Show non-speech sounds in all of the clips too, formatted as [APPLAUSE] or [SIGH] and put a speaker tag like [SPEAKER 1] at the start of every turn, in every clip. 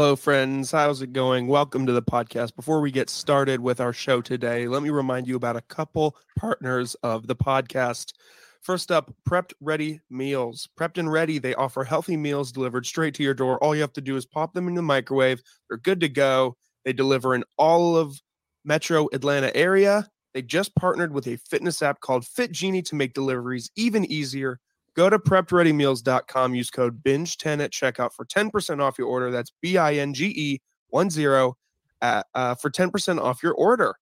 [SPEAKER 1] Hello, friends. How's it going? Welcome to the podcast. Before we get started with our show today, let me remind you about a couple partners of the podcast. First up, Prepped Ready Meals. Prepped and Ready, they offer healthy meals delivered straight to your door. All you have to do is pop them in the microwave. They're good to go. They deliver in all of Metro Atlanta area. They just partnered with a fitness app called Fit Genie to make deliveries even easier. Go to preppedreadymeals.com, use code BINGE10 at checkout for 10% off your order. That's B I N G E 1 0 uh, uh, for 10% off your order.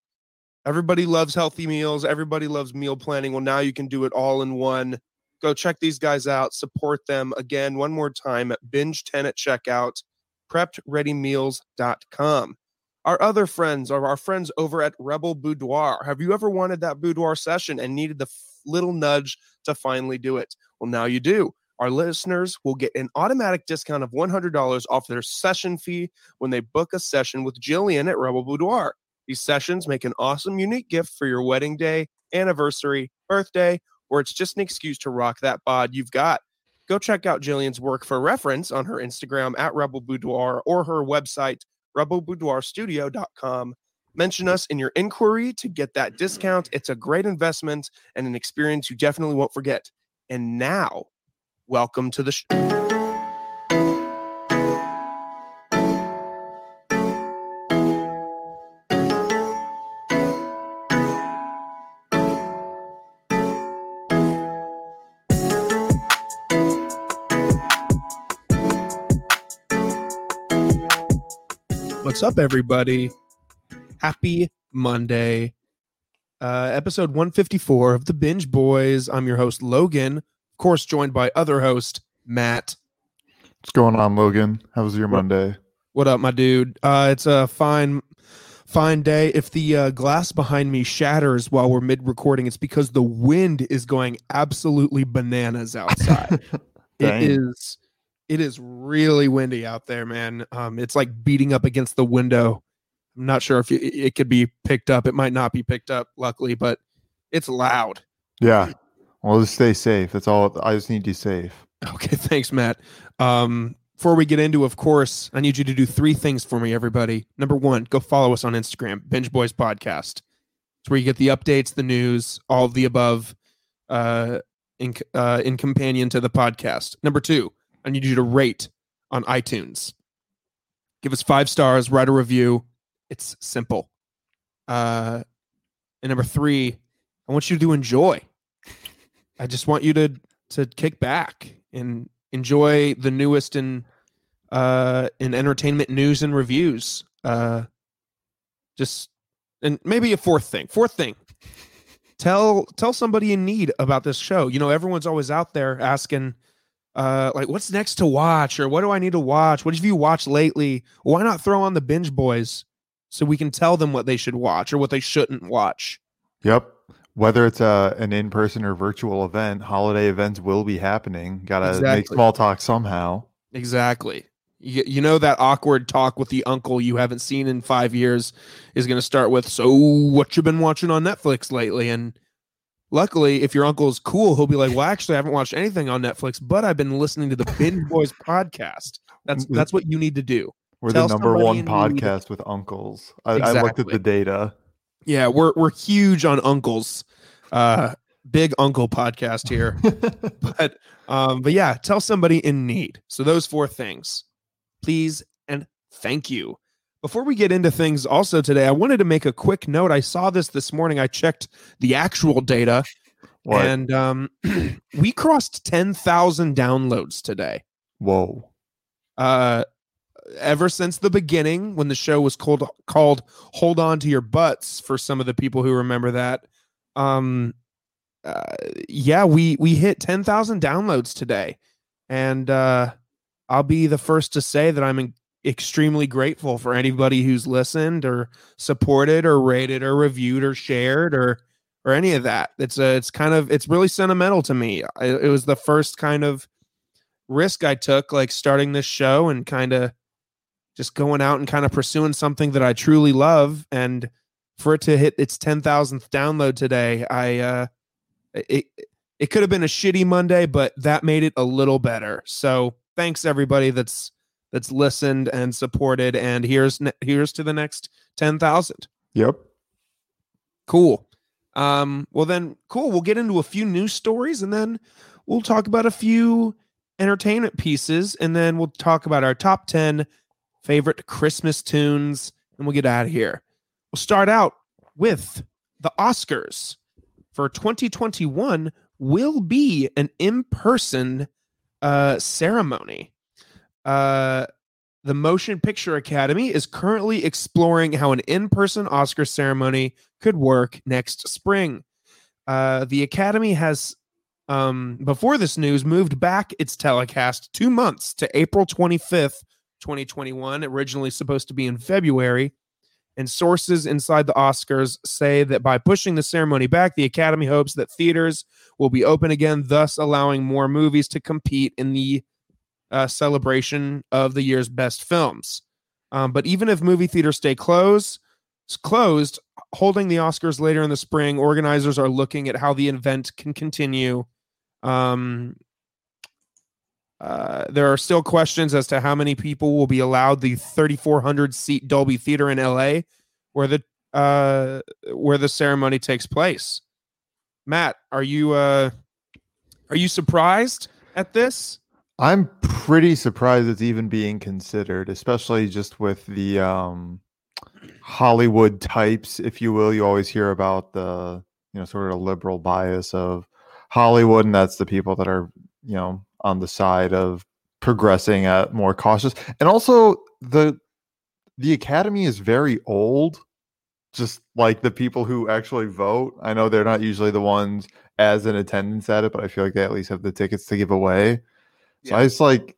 [SPEAKER 1] Everybody loves healthy meals. Everybody loves meal planning. Well, now you can do it all in one. Go check these guys out. Support them again one more time at binge10 at checkout, preppedreadymeals.com. Our other friends are our friends over at Rebel Boudoir. Have you ever wanted that boudoir session and needed the little nudge to finally do it? Well, now you do. Our listeners will get an automatic discount of $100 off their session fee when they book a session with Jillian at Rebel Boudoir. These sessions make an awesome, unique gift for your wedding day, anniversary, birthday, or it's just an excuse to rock that bod you've got. Go check out Jillian's work for reference on her Instagram at Rebel Boudoir or her website, rebelboudoirstudio.com. Mention us in your inquiry to get that discount. It's a great investment and an experience you definitely won't forget. And now, welcome to the show. What's up, everybody? Happy Monday. Uh, episode 154 of the Binge Boys. I'm your host, Logan. Of course, joined by other host, Matt.
[SPEAKER 2] What's going on, Logan? How was your Monday?
[SPEAKER 1] What up, my dude? Uh, it's a fine, fine day. If the uh, glass behind me shatters while we're mid recording, it's because the wind is going absolutely bananas outside. [LAUGHS] it is it is really windy out there, man. Um, it's like beating up against the window. I'm not sure if it, it could be picked up. It might not be picked up, luckily, but it's loud.
[SPEAKER 2] Yeah. Well, just stay safe. That's all. I just need you safe.
[SPEAKER 1] Okay. [LAUGHS] Thanks, Matt. Um, before we get into, of course, I need you to do three things for me, everybody. Number one, go follow us on Instagram, Binge Boys Podcast. It's where you get the updates, the news, all of the above, uh, in uh, in companion to the podcast. Number two, I need you to rate on iTunes. Give us five stars, write a review. It's simple. Uh, and number three, I want you to enjoy. I just want you to to kick back and enjoy the newest in uh in entertainment news and reviews. Uh just and maybe a fourth thing. Fourth thing. Tell tell somebody in need about this show. You know, everyone's always out there asking uh, like what's next to watch or what do I need to watch? What have you watched lately? Why not throw on the binge boys so we can tell them what they should watch or what they shouldn't watch?
[SPEAKER 2] Yep. Whether it's a, uh, an in person or virtual event, holiday events will be happening. Got to exactly. make small talk somehow.
[SPEAKER 1] Exactly. You, you know that awkward talk with the uncle you haven't seen in five years is going to start with, "So, what you been watching on Netflix lately?" And Luckily, if your uncle is cool, he'll be like, "Well, actually, I haven't watched anything on Netflix, but I've been listening to the Binge Boys [LAUGHS] podcast." That's that's what you need to do.
[SPEAKER 2] We're Tell the number one podcast with uncles. I, exactly. I, looked at the data.
[SPEAKER 1] Yeah, we're we're huge on uncles. Uh, big uncle podcast here. [LAUGHS] but um, but yeah, tell somebody in need. So those four things, please and thank you. Before we get into things also today, I wanted to make a quick note. I saw this this morning. I checked the actual data what? and um, [CLEARS THROAT] we crossed 10,000 downloads today.
[SPEAKER 2] Whoa.
[SPEAKER 1] Uh, ever since the beginning when the show was called called Hold On to Your Butts for some of the people who remember that. Um uh, yeah, we we hit 10,000 downloads today. And uh I'll be the first to say that I'm in, extremely grateful for anybody who's listened or supported or rated or reviewed or shared or or any of that. It's a, it's kind of it's really sentimental to me. I, it was the first kind of risk I took, like starting this show and kind of just going out and kind of pursuing something that I truly love. And for it to hit its ten thousandth download today, I uh, it it could have been a shitty Monday, but that made it a little better. So thanks everybody that's that's listened and supported. And here's here's to the next ten thousand.
[SPEAKER 2] Yep.
[SPEAKER 1] Cool. Um, well then, cool. We'll get into a few news stories, and then we'll talk about a few entertainment pieces, and then we'll talk about our top ten favorite Christmas tunes, and we'll get out of here. We'll start out with the Oscars for 2021 will be an in-person uh, ceremony. Uh, the Motion Picture Academy is currently exploring how an in-person Oscar ceremony could work next spring. Uh, the Academy has, um, before this news, moved back its telecast two months to April 25th, 2021, originally supposed to be in February. And sources inside the Oscars say that by pushing the ceremony back, the Academy hopes that theaters will be open again, thus allowing more movies to compete in the uh, celebration of the year's best films. Um, but even if movie theaters stay closed, closed, holding the Oscars later in the spring, organizers are looking at how the event can continue. Um, uh, there are still questions as to how many people will be allowed the 3,400 seat Dolby Theater in LA, where the uh, where the ceremony takes place. Matt, are you uh, are you surprised at this?
[SPEAKER 2] I'm pretty surprised it's even being considered, especially just with the um, Hollywood types, if you will. You always hear about the you know sort of liberal bias of Hollywood, and that's the people that are you know on the side of progressing at more cautious and also the the academy is very old just like the people who actually vote. I know they're not usually the ones as in attendance at it but i feel like they at least have the tickets to give away. Yeah. so i just like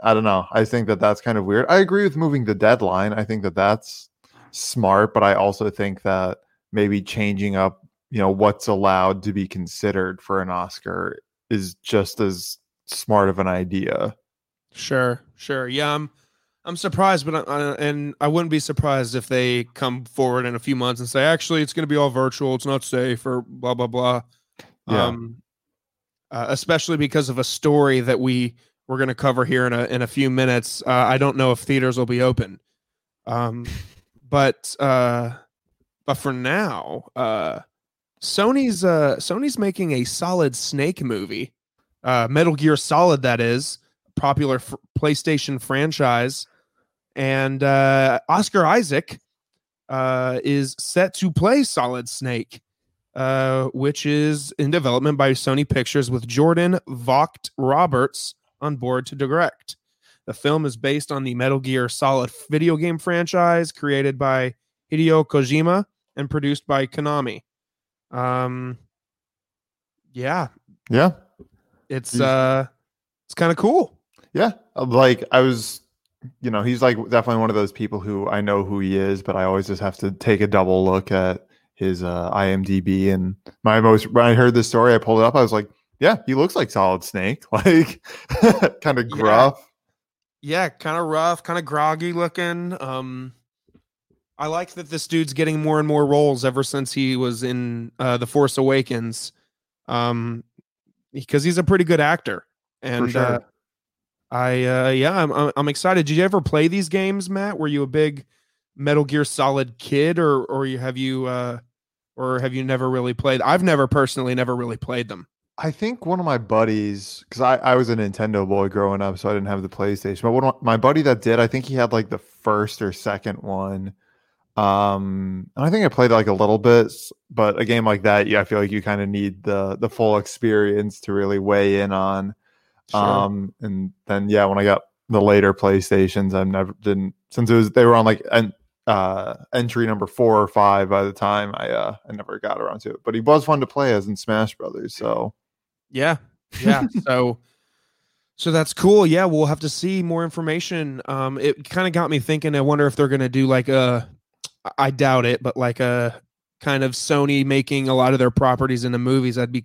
[SPEAKER 2] i don't know i think that that's kind of weird. I agree with moving the deadline i think that that's smart but i also think that maybe changing up you know what's allowed to be considered for an oscar is just as smart of an idea.
[SPEAKER 1] Sure, sure. Yeah, I'm I'm surprised, but I, and I wouldn't be surprised if they come forward in a few months and say, actually, it's going to be all virtual. It's not safe, or blah blah blah. Yeah. Um, uh, especially because of a story that we we're going to cover here in a in a few minutes. Uh, I don't know if theaters will be open. Um, [LAUGHS] but uh, but for now, uh, Sony's uh Sony's making a solid Snake movie uh, Metal Gear Solid, that is popular f- PlayStation franchise, and uh, Oscar Isaac uh, is set to play Solid Snake, uh, which is in development by Sony Pictures with Jordan Vogt Roberts on board to direct. The film is based on the Metal Gear Solid video game franchise created by Hideo Kojima and produced by Konami. Um, yeah,
[SPEAKER 2] yeah,
[SPEAKER 1] it's uh it's kind of cool.
[SPEAKER 2] Yeah. Uh, like I was you know, he's like definitely one of those people who I know who he is, but I always just have to take a double look at his uh IMDb and my most when I heard this story, I pulled it up, I was like, yeah, he looks like Solid Snake, [LAUGHS] like [LAUGHS] kind of gruff.
[SPEAKER 1] Yeah, yeah kind of rough, kind of groggy looking. Um I like that this dude's getting more and more roles ever since he was in uh, The Force Awakens. Um, because he's a pretty good actor. And sure. uh, I uh, yeah, I'm I'm excited. Did you ever play these games, Matt? Were you a big Metal Gear Solid kid, or or you have you uh, or have you never really played? I've never personally never really played them.
[SPEAKER 2] I think one of my buddies, because I, I was a Nintendo boy growing up, so I didn't have the PlayStation. But one my buddy that did, I think he had like the first or second one. Um, and I think I played like a little bit, but a game like that, yeah, I feel like you kind of need the the full experience to really weigh in on. Sure. Um, and then yeah, when I got the later PlayStations, I never didn't since it was they were on like en, uh entry number four or five by the time I uh I never got around to it. But he was fun to play as in Smash Brothers, so
[SPEAKER 1] yeah, yeah. so so that's cool. Yeah, we'll have to see more information. Um, it kind of got me thinking. I wonder if they're gonna do like a I doubt it, but like a kind of Sony making a lot of their properties into movies. I'd be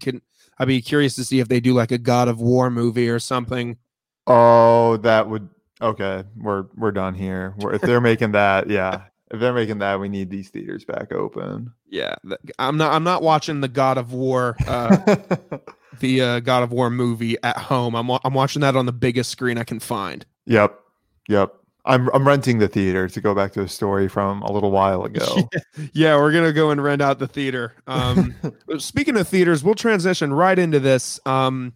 [SPEAKER 1] I'd be curious to see if they do like a God of War movie or something.
[SPEAKER 2] Oh, that would okay. We're we're done here. We're, if they're making that, yeah. If they're making that, we need these theaters back open.
[SPEAKER 1] Yeah, I'm not. I'm not watching the God of War, uh, [LAUGHS] the uh, God of War movie at home. I'm I'm watching that on the biggest screen I can find.
[SPEAKER 2] Yep. Yep. I'm I'm renting the theater to go back to a story from a little while [LAUGHS] ago.
[SPEAKER 1] yeah, we're gonna go and rent out the theater. Um, [LAUGHS] speaking of theaters, we'll transition right into this. Um,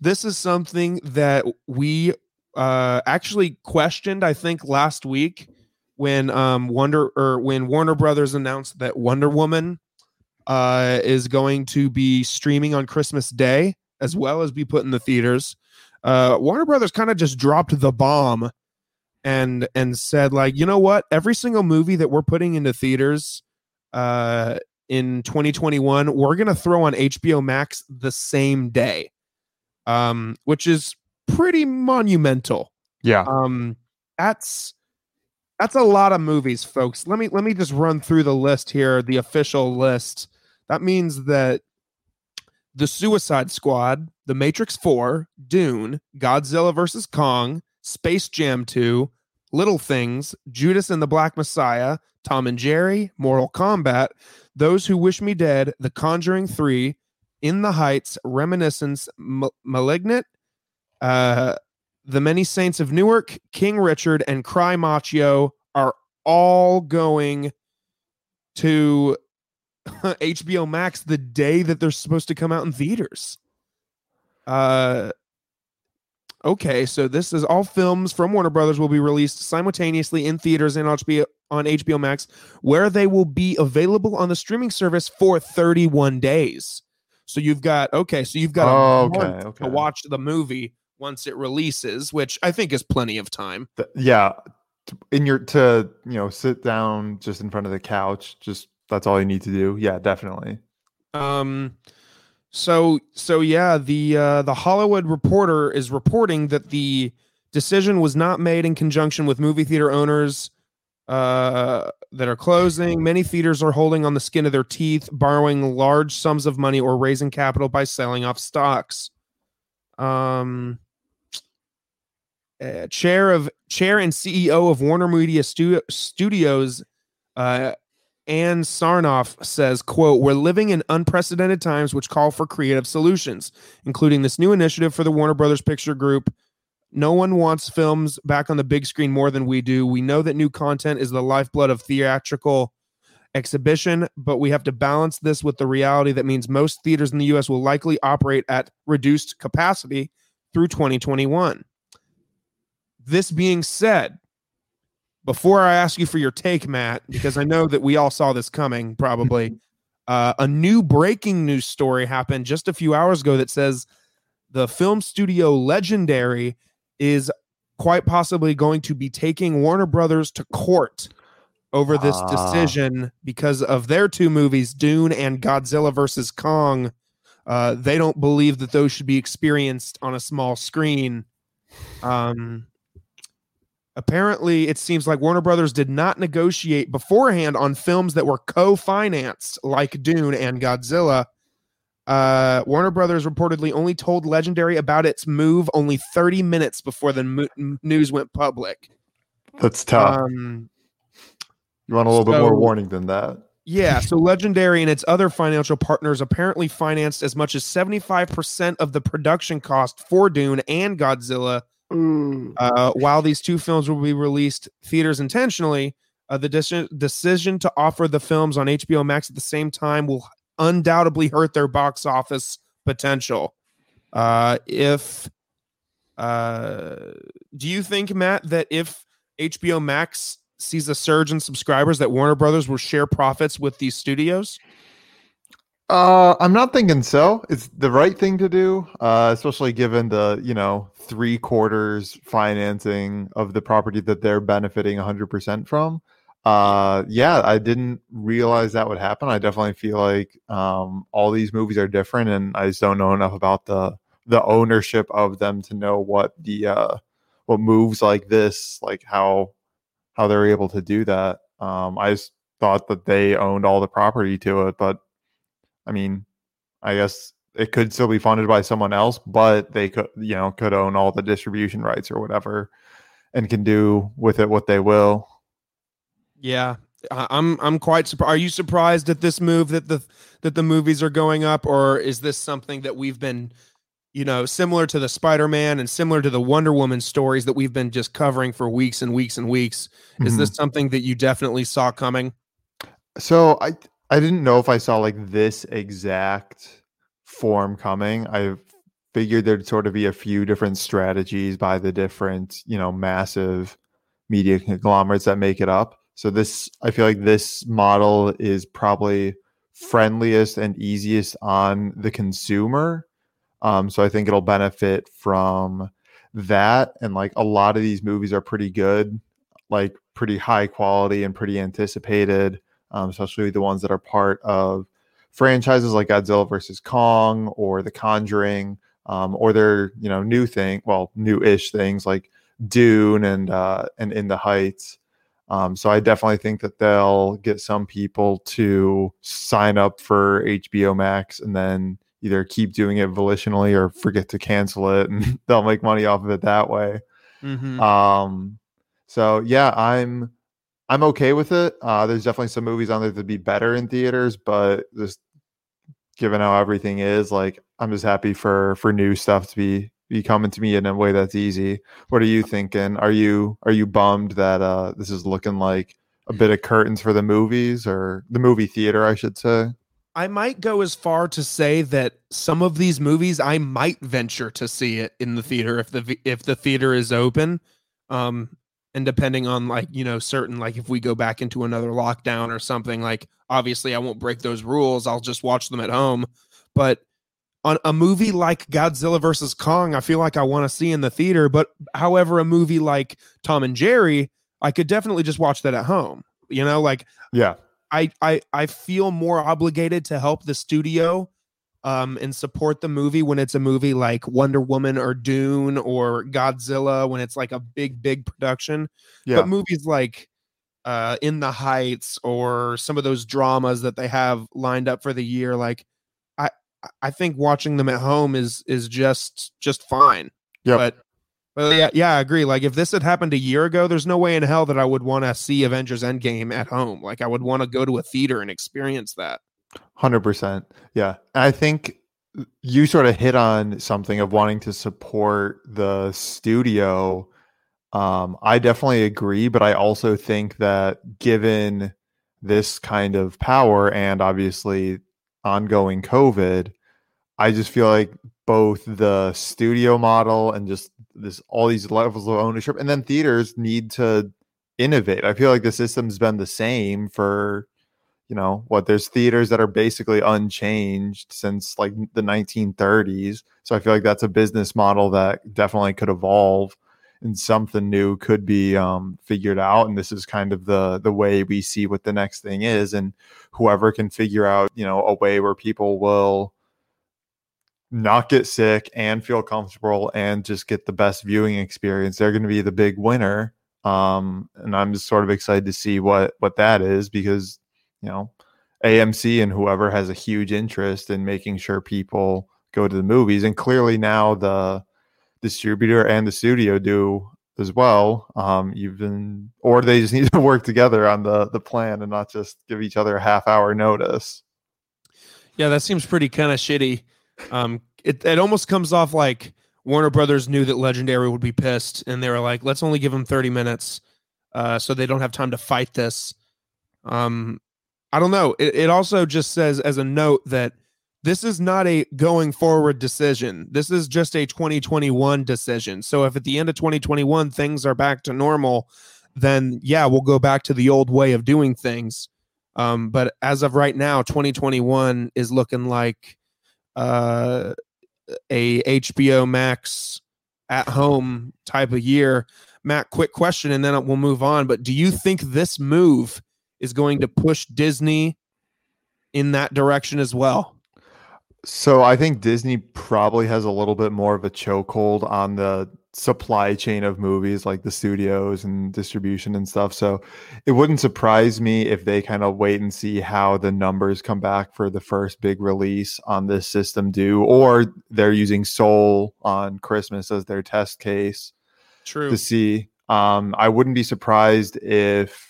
[SPEAKER 1] this is something that we uh, actually questioned, I think, last week when um, Wonder or when Warner Brothers announced that Wonder Woman uh, is going to be streaming on Christmas Day as well as be put in the theaters. Uh, Warner Brothers kind of just dropped the bomb and and said like you know what every single movie that we're putting into theaters uh in 2021 we're going to throw on HBO Max the same day um which is pretty monumental
[SPEAKER 2] Yeah.
[SPEAKER 1] um that's that's a lot of movies folks let me let me just run through the list here the official list that means that the Suicide Squad, The Matrix 4, Dune, Godzilla vs. Kong, Space Jam 2, Little Things, Judas and the Black Messiah, Tom and Jerry, Mortal Kombat, Those Who Wish Me Dead, The Conjuring 3, In the Heights, Reminiscence, M- Malignant, uh, The Many Saints of Newark, King Richard, and Cry Macho are all going to [LAUGHS] HBO Max the day that they're supposed to come out in theaters. Uh okay, so this is all films from Warner Brothers will be released simultaneously in theaters and on HBO, on HBO Max where they will be available on the streaming service for 31 days. So you've got okay, so you've got
[SPEAKER 2] Oh, okay, okay.
[SPEAKER 1] to watch the movie once it releases, which I think is plenty of time.
[SPEAKER 2] Th- yeah. In your to you know sit down just in front of the couch. Just that's all you need to do. Yeah, definitely.
[SPEAKER 1] Um so so yeah, the uh the Hollywood Reporter is reporting that the decision was not made in conjunction with movie theater owners uh that are closing. Many theaters are holding on the skin of their teeth, borrowing large sums of money or raising capital by selling off stocks. Um uh, chair of chair and CEO of Warner Media Stu- Studios uh Ann Sarnoff says, quote, We're living in unprecedented times which call for creative solutions, including this new initiative for the Warner Brothers Picture Group. No one wants films back on the big screen more than we do. We know that new content is the lifeblood of theatrical exhibition, but we have to balance this with the reality that means most theaters in the US will likely operate at reduced capacity through 2021. This being said, before I ask you for your take, Matt, because I know that we all saw this coming probably, [LAUGHS] uh, a new breaking news story happened just a few hours ago that says the film studio Legendary is quite possibly going to be taking Warner Brothers to court over this
[SPEAKER 2] Ah.
[SPEAKER 1] decision because of their two movies, Dune and Godzilla versus Kong. Uh, they don't believe that those should be experienced on a small screen. Um, apparently, it seems like Warner Brothers did not negotiate beforehand on films that were co-financed, like Dune and Godzilla. Uh, Warner Brothers reportedly only told Legendary about its move only 30 minutes before the mo- news went public.
[SPEAKER 2] That's tough.
[SPEAKER 1] Um,
[SPEAKER 2] you want a little bit more warning than that.
[SPEAKER 1] yeah, so Legendary and its other financial partners apparently financed as much as 75% of the production cost for Dune and Godzilla. Uh, while these two films will be released theaters intentionally, uh, the deci- decision to offer the films on HBO Max at the same time will undoubtedly hurt their box office potential. Uh, if uh, do you think, Matt, that if HBO Max sees a surge in subscribers, that Warner Brothers will share profits with these studios?
[SPEAKER 2] Uh, I'm not thinking so. It's the right thing to do, uh, especially given the you know three quarters financing of the property that they're benefiting 100% from. Uh, yeah, I didn't realize that would happen. I definitely feel like um, all these movies are different, and I just don't know enough about the the ownership of them to know what the uh, what moves like this, like how how they're able to do that. Um, I just thought that they owned all the property to it, but I mean, I guess it could still be funded by someone else, but they could, you know, could own all the distribution rights or whatever, and can do with it what they will.
[SPEAKER 1] Yeah, I'm I'm quite surprised. Are you surprised at this move that the that the movies are going up, or is this something that we've been you know, similar to the Spider-Man and similar to the Wonder Woman stories that we've been just covering for weeks and weeks and weeks. Is
[SPEAKER 2] Mhm.
[SPEAKER 1] this something that you definitely saw coming?
[SPEAKER 2] So I I didn't know if I saw like this exact form coming. I figured there'd sort of be a few different strategies by the different, you know, massive media conglomerates that make it up. So this I feel like this model is probably friendliest and easiest on the consumer. Um, so I think it'll benefit from that. And like a lot of these movies are pretty good, like pretty high quality and pretty anticipated um, especially the ones that are part of franchises like Godzilla versus Kong or The Conjuring, um, or their you know new thing, well, new-ish things like Dune and uh, and In the Heights. Um, so I definitely think that they'll get some people to sign up for HBO Max and then either keep doing it volitionally or forget to cancel it, and [LAUGHS] they'll make money off of it that way.
[SPEAKER 1] Mm-hmm.
[SPEAKER 2] Um, so yeah, I'm I'm okay with it. Uh, there's definitely some movies on there that'd be better in theaters, but just given how everything is, like I'm just happy for for new stuff to be be coming to me in a way that's easy. What are you thinking? Are you are you bummed that uh this is looking like a bit of curtains for the movies or the movie theater, I should say?
[SPEAKER 1] I might go as far to say that some of these movies I might venture to see it in the theater if the if the theater is open. Um and depending on like, you know, certain like if we go back into another lockdown or something like obviously I won't break those rules. I'll just watch them at home. But on a movie like Godzilla versus Kong, I feel like I want to see in the theater, but however a movie like Tom and Jerry, I could definitely just watch that at home. You know, like
[SPEAKER 2] Yeah.
[SPEAKER 1] I I I feel more obligated to help the studio um and support the movie when it's a movie like Wonder Woman or Dune or Godzilla when it's like a big big production.
[SPEAKER 2] Yeah.
[SPEAKER 1] But movies like uh In the Heights or some of those dramas that they have lined up for the year like I I think watching them at home is is just just fine.
[SPEAKER 2] Yeah.
[SPEAKER 1] But but yeah, yeah, I agree. Like if this had happened a year ago, there's no way in hell that I would want to see Avengers Endgame at home. Like I would want to go to a theater and experience that.
[SPEAKER 2] Hundred percent. Yeah. And I think you sort of hit on something of wanting to support the studio. Um, I definitely agree, but I also think that given this kind of power and obviously ongoing COVID, I just feel like both the studio model and just this all these levels of ownership and then theaters need to innovate. I feel like the system's been the same for you know what there's theaters that are basically unchanged since like the 1930s so i feel like that's a business model that definitely could evolve and something new could be um, figured out and this is kind of the the way we see what the next thing is and whoever can figure out you know a way where people will not get sick and feel comfortable and just get the best viewing experience they're going to be the big winner um, and i'm just sort of excited to see what what that is because you know AMC and whoever has a huge interest in making sure people go to the movies and clearly now the distributor and the studio do as well um even or they just [LAUGHS] need to work together on the the plan and not just give each other a half hour notice
[SPEAKER 1] Yeah, that seems pretty kind of shitty. Um, it it almost comes off like Warner Brothers knew that Legendary would be pissed, and they were like, "Let's only give them thirty minutes, uh, so they don't have time to fight this." Um, I don't know. It, it also just says as a note that this is not a going forward decision. This is just a 2021 decision. So if at the end of 2021 things are back to normal, then yeah, we'll go back to the old way of doing things. Um, but as of right now, 2021 is looking like uh, a HBO Max at home type of year. Matt, quick question, and then we'll move on. But do you think this move is going to push Disney in that direction as well?
[SPEAKER 2] So I think Disney probably has a little bit more of a chokehold on the supply chain of movies, like the studios and distribution and stuff. So it wouldn't surprise me if they kind of wait and see how the numbers come back for the first big release on this system do, or they're using Soul on Christmas as their test case
[SPEAKER 1] True.
[SPEAKER 2] to see. Um, I wouldn't be surprised if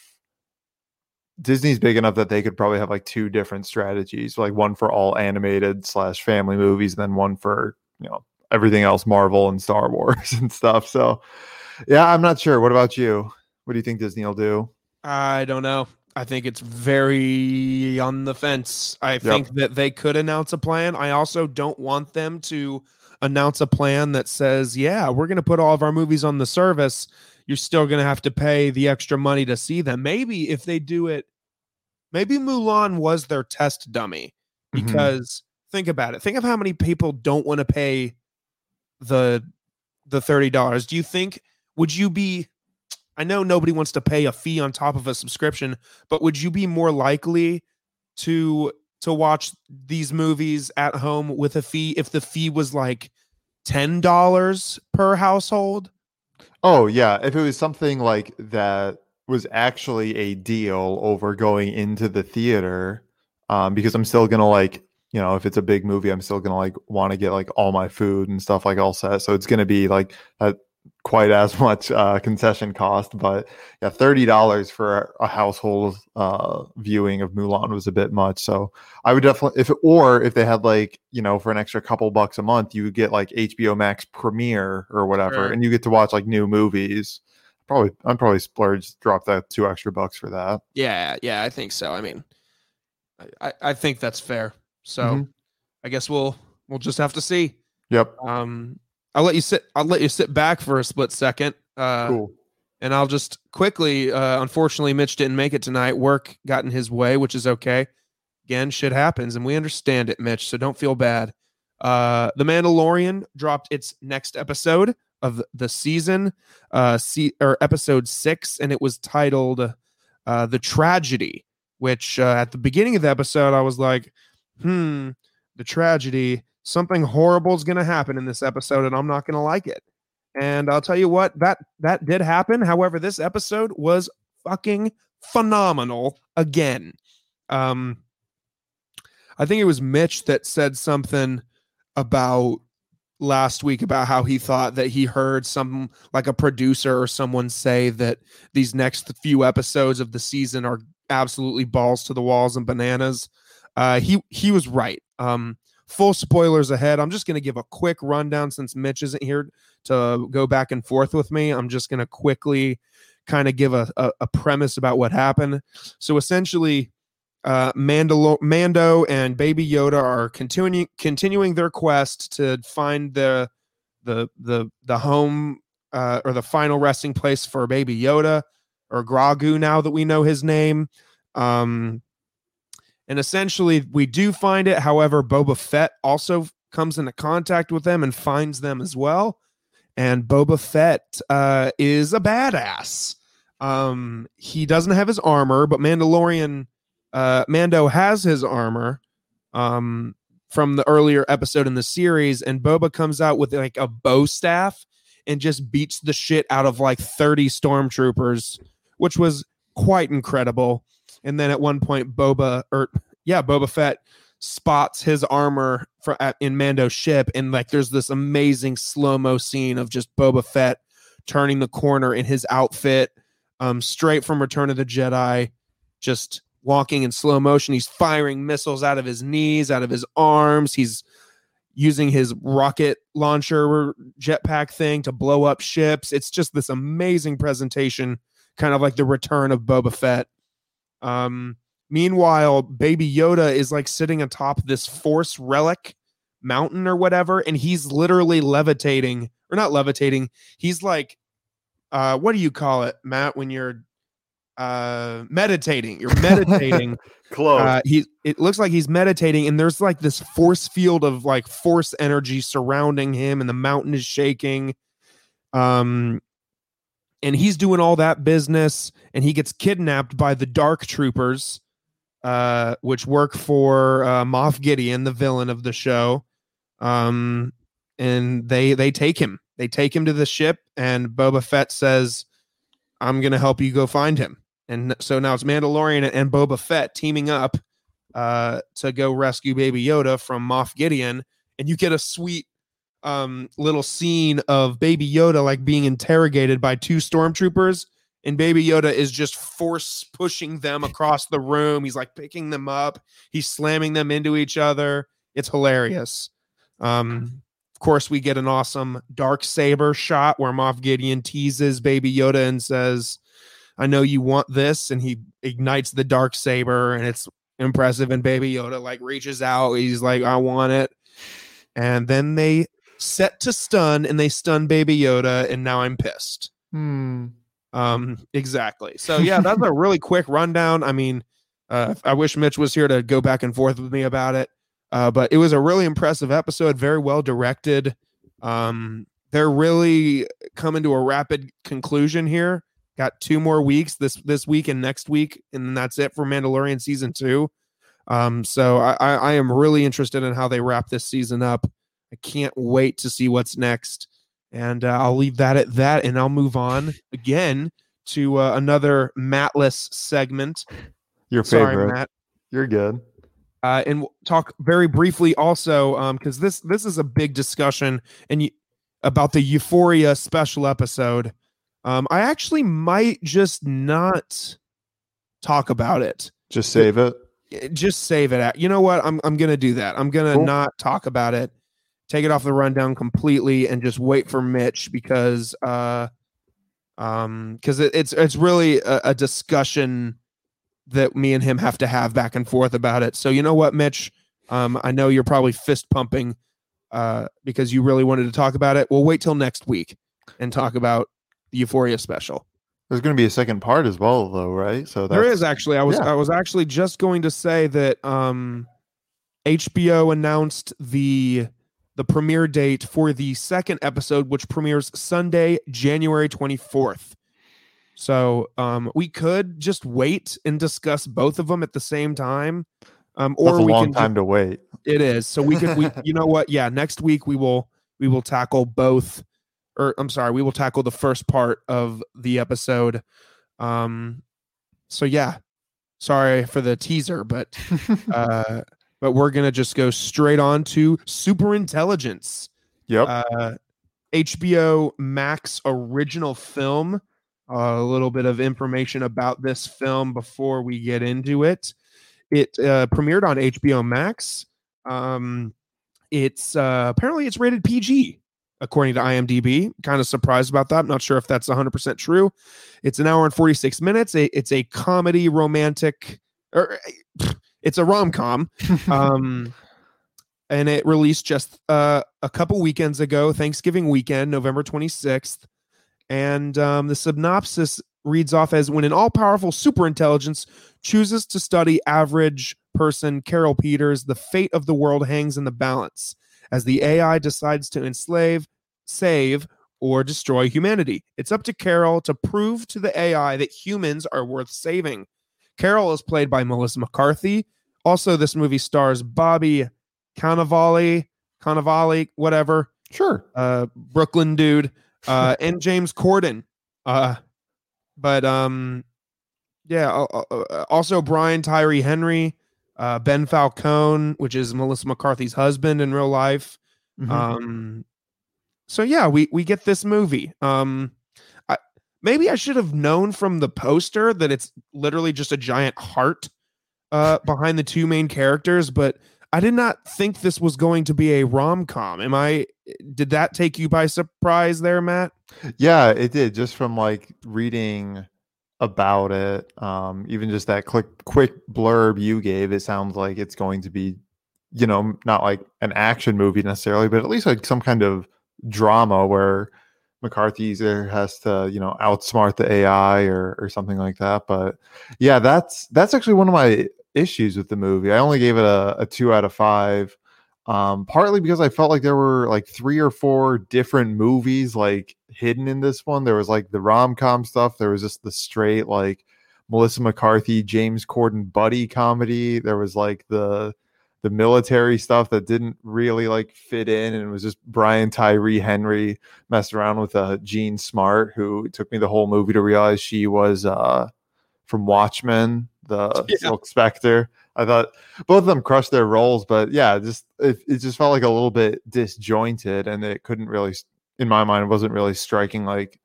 [SPEAKER 2] Disney's big enough that they could probably have like two different strategies, like one for all animated slash family movies, and then one for you know everything else Marvel and Star [LAUGHS] Wars and stuff. So yeah, I'm not sure. What about you? What do you think Disney will do?
[SPEAKER 1] I don't know. I think it's very on the fence. I think that they could announce a plan. I also don't want them to announce a plan that says, yeah, we're going to put all of our movies on the service. You're still going to have to pay the extra money to see them. Maybe if they do it, maybe Mulan was their test dummy
[SPEAKER 2] Mhm.
[SPEAKER 1] because think about it. Think of how many people don't want to pay the the $30. Do you think would you be I know nobody wants to pay a fee on top of a subscription, but would you be more likely to to watch these movies at home with a fee if the fee was like $10 per household?
[SPEAKER 2] Oh yeah, if it was something like that was actually a deal over going into the theater, um, because I'm still gonna like, you know, if it's a big movie, I'm still gonna like want to get like all my food and stuff like all set. So it's gonna be like a quite as [LAUGHS] much uh, concession cost, but yeah, thirty dollars for a household uh, viewing of Mulan was a bit much. So I would definitely if or if they had like you know for an extra couple bucks a month, you would get like HBO Max Premiere or whatever, and you get to watch like new movies. Probably, I'm probably splurge drop that two extra bucks for that.
[SPEAKER 1] Yeah, yeah, I think so. I mean, I, I, think that's fair. So
[SPEAKER 2] Mhm.
[SPEAKER 1] I guess we'll we'll just have to see.
[SPEAKER 2] Yep,
[SPEAKER 1] Um, I'll let you sit. I'll let you sit back for a split second. Uh,
[SPEAKER 2] cool.
[SPEAKER 1] and I'll just quickly. Uh, unfortunately, Mitch didn't make it tonight. Work got in his way, which is okay. Again, shit happens, and we understand it, Mitch. So don't feel bad. Uh, the Mandalorian dropped its next episode of the season, uh, see or episode six, and it was titled uh, "The Tragedy." Which uh, at the beginning of the episode, I was like, "Hmm, the tragedy. Something horrible is going to happen in this episode, and I'm not going to like it." And I'll tell you what, that that did happen. However, this episode was fucking phenomenal again. Um I think it was Mitch that said something about last week about how he thought that he heard some like a producer or someone say that these next few episodes of the season are absolutely balls to the walls and bananas. Uh he he was right. Um full spoilers ahead. I'm just going to give a quick rundown since Mitch isn't here to go back and forth with me. I'm just going to quickly kind of give a, a, a premise about what happened. So essentially, uh, Mando and Baby Yoda are continuing continuing their quest to find the the the the home uh, or the final resting place for Baby Yoda or Grogu. Now that we know his name, um, and essentially we do find it. However, Boba Fett also comes into contact with them and finds them as well and Boba Fett uh, is a badass. Um, he doesn't have his armor, but Mandalorian uh, Mando has his armor um, from the earlier episode in the series, and Boba comes out with like a bow staff and just beats the shit out of like 30 stormtroopers, which was quite incredible. And then at one point, Boba or yeah, Boba Fett spots his armor for at, in Mando's ship, and like there's this amazing slow mo scene of just Boba Fett turning the corner in his outfit, um, straight from Return of the Jedi, just walking in slow motion. He's firing missiles out of his knees, out of his arms. He's using his rocket launcher jetpack thing to blow up ships. It's just this amazing presentation, kind of like the return of Boba Fett. Um, Meanwhile, Baby Yoda is like sitting atop this Force relic mountain or whatever, and he's literally levitating, or not levitating. He's like, uh, what do you call it, Matt? When you're uh meditating, you're meditating. [LAUGHS]
[SPEAKER 2] Close.
[SPEAKER 1] uh, he it looks like he's meditating, and there's like this force field of like force energy surrounding him, and the mountain is shaking. Um, and he's doing all that business, and he gets kidnapped by the Dark Troopers, uh, which work for uh, Moff Gideon, the villain of the show. Um, and they they take him. They take him to the ship, and Boba Fett says, "I'm gonna help you go find him." And so now it's Mandalorian and Boba Fett teaming up uh, to go rescue Baby Yoda from Moff Gideon, and you get a sweet um, little scene of Baby Yoda like being interrogated by two stormtroopers, and Baby Yoda is just force pushing them across the room. He's like picking them up, he's slamming them into each other. It's hilarious. Um, Of course, we get an awesome dark saber shot where Moff Gideon teases Baby Yoda and says, "I know you want this," and he ignites the dark saber, and it's impressive. And Baby Yoda like reaches out, he's like, "I want it," and then they set to stun, and they stun Baby Yoda, and now I'm pissed.
[SPEAKER 2] Hmm.
[SPEAKER 1] Um, exactly. So [LAUGHS] yeah, that's a really quick rundown. I mean, uh, I wish Mitch was here to go back and forth with me about it. Uh, but it was a really impressive episode, very well directed. Um, they're really coming to a rapid conclusion here. Got two more weeks this this week and next week, and that's it for Mandalorian season two. Um, so I, I, I am really interested in how they wrap this season up. I can't wait to see what's next. And uh, I'll leave that at that, and I'll move on again to uh, another Mattless segment.
[SPEAKER 2] Your
[SPEAKER 1] Sorry,
[SPEAKER 2] favorite.
[SPEAKER 1] Matt.
[SPEAKER 2] You're good.
[SPEAKER 1] Uh, and we'll talk very briefly also because this this is a big discussion and you, about the Euphoria special episode. Um, I actually might just not talk about it.
[SPEAKER 2] Just save it.
[SPEAKER 1] Just save it. At, you know what? I'm I'm gonna do that. I'm gonna
[SPEAKER 2] Cool.
[SPEAKER 1] not talk about it. Take it off the rundown completely and just wait for Mitch because uh um because it, it's it's really a, a discussion that me and him have to have back and forth about it. So you know what, Mitch? Um, I know you're probably fist pumping uh because you really wanted to talk about it. We'll wait till next week and talk about the Euphoria special.
[SPEAKER 2] There's going to be a second part as well, though, right? So
[SPEAKER 1] There is actually. I was
[SPEAKER 2] yeah.
[SPEAKER 1] I was actually just going to say that um HBO announced the the premiere date for the second episode, which premieres Sunday, January 24th. So um we could just wait and discuss both of them at the same time. Um
[SPEAKER 2] That's
[SPEAKER 1] or
[SPEAKER 2] a
[SPEAKER 1] we
[SPEAKER 2] long
[SPEAKER 1] can
[SPEAKER 2] time to wait.
[SPEAKER 1] it is. So we could we [LAUGHS] you know what? Yeah, next week we will we will tackle both or I'm sorry, we will tackle the first part of the episode. Um so yeah. Sorry for the teaser, but [LAUGHS] uh but we're going to just go straight on to super intelligence.
[SPEAKER 2] yep.
[SPEAKER 1] Uh HBO Max original film. a little bit of information about this film before we get into it. It uh, premiered on HBO Max. Um, it's uh, apparently it's rated PG according to IMDb. Kind of surprised about that. I'm not sure if that's 100% true. It's an hour and 46 minutes. It's a comedy romantic or it's a rom-com. [LAUGHS] Um and it released just uh, a couple weekends ago, Thanksgiving weekend, November 26th. And um, the synopsis reads off as when an all powerful superintelligence chooses to study average person Carol Peters, the fate of the world hangs in the balance as the AI decides to enslave, save, or destroy humanity. It's up to Carol to prove to the AI that humans are worth saving. Carol is played by Melissa McCarthy. Also, this movie stars Bobby Cannavale, Cannavale, whatever,
[SPEAKER 2] sure.
[SPEAKER 1] uh, Brooklyn dude, uh, [LAUGHS] and James Corden. Uh, but um, yeah, uh, uh, uh, also Brian Tyree Henry, uh, Ben Falcone, which is Melissa McCarthy's husband in real life.
[SPEAKER 2] Mhm.
[SPEAKER 1] Um, so yeah, we we get this movie. Um, maybe I should have known from the poster that it's literally just a giant heart uh, behind the two main characters, but I did not think this was going to be a rom com. Am I? Did that take you by surprise there, Matt?
[SPEAKER 2] Yeah, it did. Just from like reading about it, um, even just that quick quick blurb you gave, it sounds like it's going to be, you know, not like an action movie necessarily, but at least like some kind of drama where McCarthy either has to, you know, outsmart the AI or or something like that. But yeah, that's that's actually one of my issues with the movie. I only gave it a, a two out of five. Um, partly because I felt like there were like three or four different movies like hidden in this one. There was like the rom com stuff. There was just the straight like Melissa McCarthy, James Corden buddy comedy. There was like the the military stuff that didn't really like fit in, and it was just Brian Tyree Henry messed around with uh, Jean Smart, who it took me the whole movie to realize she was uh, from Watchmen, the [LAUGHS]
[SPEAKER 1] Yeah.
[SPEAKER 2] Silk Spectre. I thought both of them crushed their roles, but yeah, just it, it just felt like a little bit disjointed, and it couldn't really, in my mind, it wasn't really striking like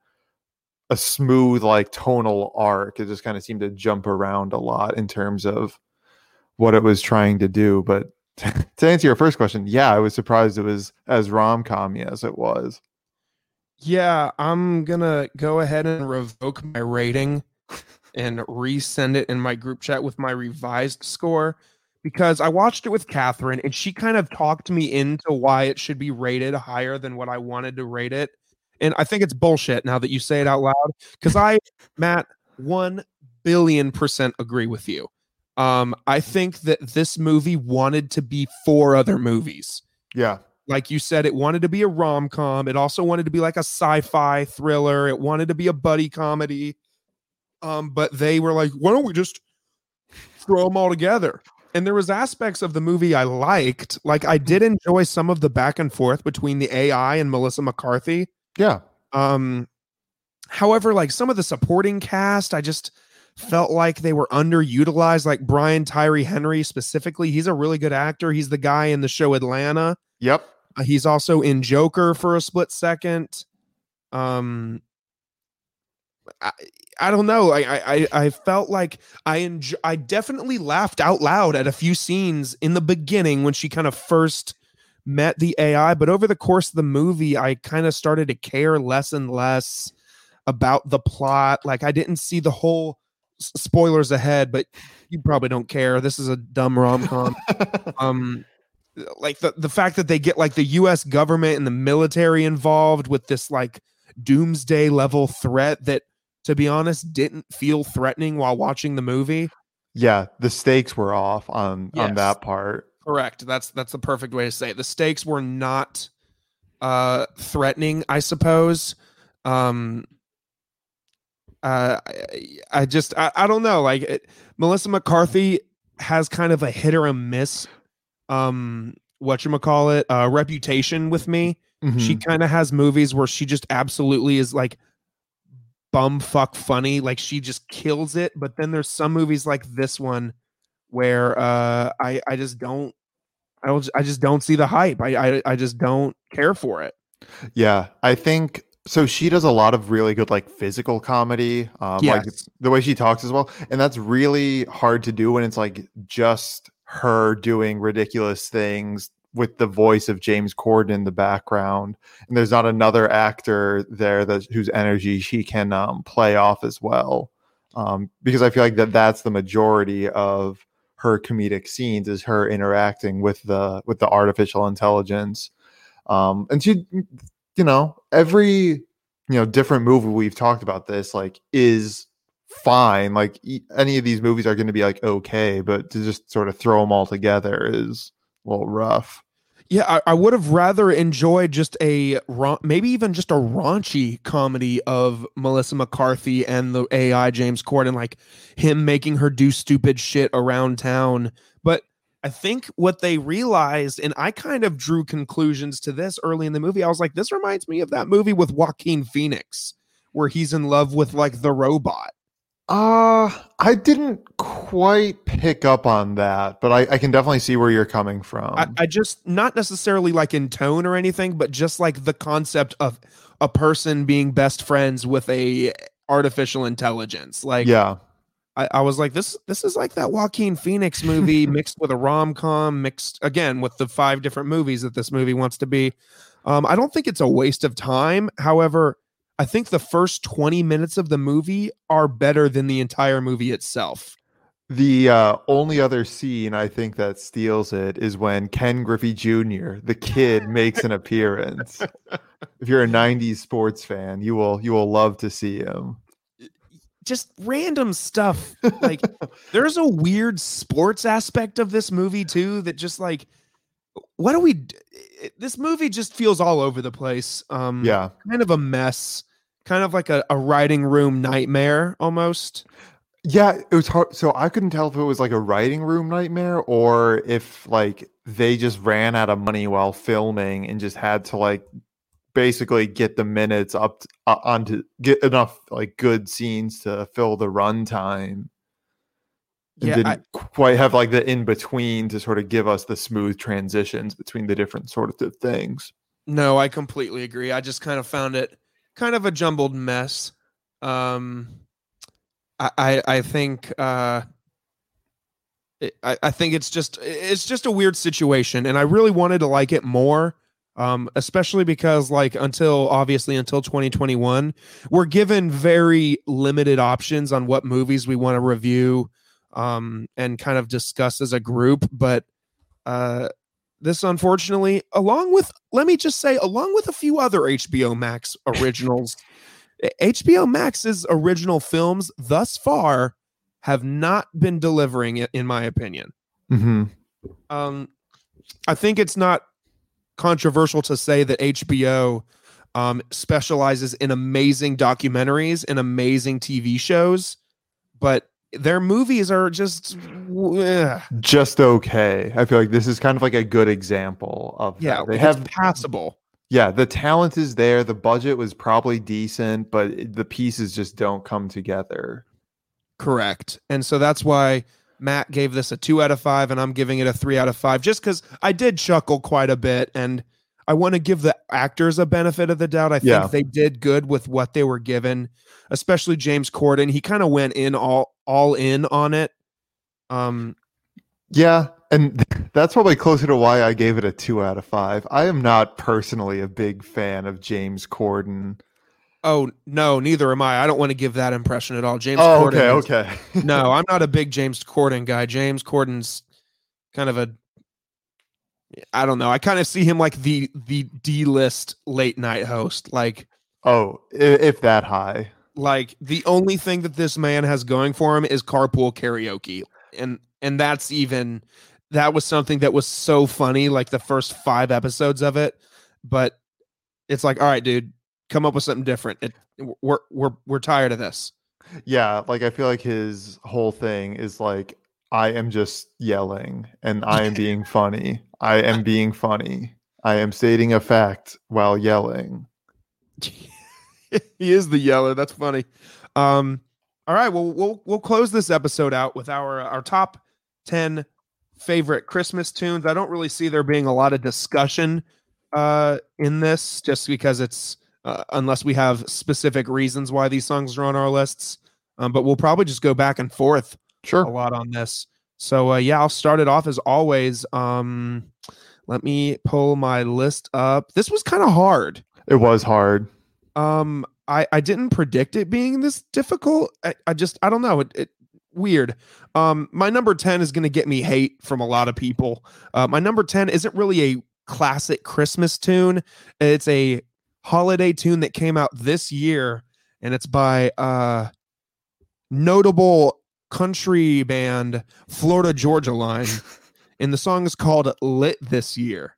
[SPEAKER 2] a smooth like tonal arc. It just kind of seemed to jump around a lot in terms of what it was trying to do. But [LAUGHS] to answer your first question, yeah, I was surprised it was as rom com as it was.
[SPEAKER 1] Yeah, I'm gonna go ahead and revoke my rating and resend it in my group chat with my revised score because I watched it with Catherine and she kind of talked me into why it should be rated higher than what I wanted to rate it. And I think it's bullshit now that you say it out loud because I, Matt, one billion percent agree with you. Um, I think that this movie wanted to be four other movies.
[SPEAKER 2] Yeah.
[SPEAKER 1] Like you said, it wanted to be a rom com. It also wanted to be like a sci fi thriller. It wanted to be a buddy comedy. Um, but they were like, why don't we just throw them all together? And there was aspects of the movie I liked. Like I did enjoy some of the back and forth between the AI and Melissa McCarthy.
[SPEAKER 2] Yeah.
[SPEAKER 1] Um, however, like some of the supporting cast, I just felt like they were underutilized. Like Brian Tyree Henry specifically, he's a really good actor. He's the guy in the show Atlanta.
[SPEAKER 2] Yep.
[SPEAKER 1] Uh, he's also in Joker for a split second. Um, I, I don't know. I, I I felt like I enjoy, I definitely laughed out loud at a few scenes in the beginning when she kind of first met the AI, but over the course of the movie, I kind of started to care less and less about the plot. Like I didn't see the whole spoilers ahead, but you probably don't care. This is a dumb rom com. [LAUGHS] um, like the the fact that they get like the U.S. government and the military involved with this like doomsday level threat that, to be honest, didn't feel threatening while watching the movie.
[SPEAKER 2] Yeah, the stakes were off on
[SPEAKER 1] Yes.
[SPEAKER 2] on that part.
[SPEAKER 1] Correct. That's that's the perfect way to say it. The stakes were not uh threatening, I suppose. Um uh I, I just I, I don't know like it, Melissa McCarthy has kind of a hit or a miss um what you call it uh reputation with me. She
[SPEAKER 2] Mhm.
[SPEAKER 1] kind of has movies where she just absolutely is like bumfuck funny like she just kills it but then there's some movies like this one where uh i i just don't i don't i just don't see the hype i i, I just don't care for it
[SPEAKER 2] Yeah, I think so. She does a lot of really good like physical comedy, um, like the way she talks as well, and that's really hard to do when it's like just her doing ridiculous things with the voice of James Corden in the background, and there's not another actor there that whose energy she can um, play off as well. Um, because I feel like that that's the majority of her comedic scenes is her interacting with the with the artificial intelligence um and she you know every you know different movie we've talked about this like is fine like e- any of these movies are going to be like okay but to just sort of throw them all together is a little rough.
[SPEAKER 1] Yeah i, I would have rather enjoyed just a maybe even just a raunchy comedy of melissa mccarthy and the ai james corden like him making her do stupid shit around town I think what they realized, and I kind of drew conclusions to this early in the movie. I was like, this reminds me of that movie with Joaquin Phoenix, where he's in love with like the robot.
[SPEAKER 2] uh i didn't quite pick up on that but i, I can definitely see where you're coming from
[SPEAKER 1] I, I just not necessarily like in tone or anything, but just like the concept of a person being best friends with a artificial intelligence. Like,
[SPEAKER 2] yeah
[SPEAKER 1] I, I was like, this this is like that Joaquin Phoenix movie [LAUGHS] mixed with a rom com, mixed again with the five different movies that this movie wants to be. Um, I don't think it's a waste of time. However, I think the first 20 minutes of the movie are better than the entire movie itself.
[SPEAKER 2] The uh, only other scene I think that steals it is when Ken Griffey Jr., the kid, [LAUGHS] makes an appearance. if you're a '90s sports fan, you will you will love to see him.
[SPEAKER 1] Just random stuff. [LAUGHS] Like there's a weird sports aspect of this movie too that just like what do we d- this movie just feels all over the place. Um
[SPEAKER 2] Yeah,
[SPEAKER 1] kind of a mess, kind of like a, a writing room nightmare almost.
[SPEAKER 2] yeah. It was hard. So I couldn't tell if it was like a writing room nightmare or if like they just ran out of money while filming and just had to like basically get the minutes up uh, onto get enough like good scenes to fill the runtime. and
[SPEAKER 1] Yeah,
[SPEAKER 2] didn't
[SPEAKER 1] I-
[SPEAKER 2] quite have like the in between to sort of give us the smooth transitions between the different sort of things.
[SPEAKER 1] No, I completely agree. I just kind of found it kind of a jumbled mess. Um I I, I think uh I, I think it's just it's just a weird situation, and I really wanted to like it more. Um, especially because like until obviously until 2021, we're given very limited options on what movies we want to review um and kind of discuss as a group. But uh this unfortunately, along with let me just say, along with a few other HBO Max originals, [LAUGHS] HBO Max's original films thus far have not been delivering it, in my opinion.
[SPEAKER 2] hmm
[SPEAKER 1] Um, I think it's not controversial to say that HBO um, specializes in amazing documentaries and amazing TV shows, but their movies are just eh,
[SPEAKER 2] Just okay. I feel like this is kind of like a good example of
[SPEAKER 1] yeah,
[SPEAKER 2] that. They have
[SPEAKER 1] passable.
[SPEAKER 2] yeah, the talent is there. The budget was probably decent, but the pieces just don't come together.
[SPEAKER 1] Correct. And so that's why Matt gave this a two out of five, and I'm giving it a three out of five, just because I did chuckle quite a bit, and I want to give the actors a benefit of the doubt. I think
[SPEAKER 2] Yeah.
[SPEAKER 1] they did good with what they were given, especially James Corden. He kind of went in all all in on it. Um,
[SPEAKER 2] Yeah, and [LAUGHS] that's probably closer to why I gave it a two out of five. I am not personally a big fan of James Corden.
[SPEAKER 1] Oh no, neither am I. I don't want to give that impression at all. James
[SPEAKER 2] Oh,
[SPEAKER 1] Corden.
[SPEAKER 2] okay,
[SPEAKER 1] is-
[SPEAKER 2] okay. [LAUGHS]
[SPEAKER 1] no, I'm not a big James Corden guy. James Corden's kind of a I don't know. I kind of see him like the the D list late night host. Like
[SPEAKER 2] oh, i- if that high.
[SPEAKER 1] like the only thing that this man has going for him is carpool karaoke. And and that's even that was something that was so funny, like the first five episodes of it. But it's like, all right, dude, come up with something different. It, we're we're we're tired of this.
[SPEAKER 2] Yeah, like I feel like his whole thing is like I am just yelling and I am [LAUGHS] being funny. I am [LAUGHS] being funny. I am stating a fact while yelling. [LAUGHS]
[SPEAKER 1] he is the yeller. That's funny. Um, all right, well, we'll we'll close this episode out with our our top ten favorite Christmas tunes. I don't really see there being a lot of discussion uh, in this, just because it's uh, unless we have specific reasons why these songs are on our lists. Um, but we'll probably just go back and forth
[SPEAKER 2] sure.
[SPEAKER 1] a lot on this. So uh, yeah, I'll start it off as always. Um, let me pull my list up. This was kind of hard.
[SPEAKER 2] It was hard.
[SPEAKER 1] Um, I I didn't predict it being this difficult. I, I just I don't know. It, it weird. Um, my number ten is going to get me hate from a lot of people. Uh, my number ten isn't really a classic Christmas tune. It's a holiday tune that came out this year, and it's by uh notable country band Florida Georgia Line. [LAUGHS] and the song is called Lit This Year.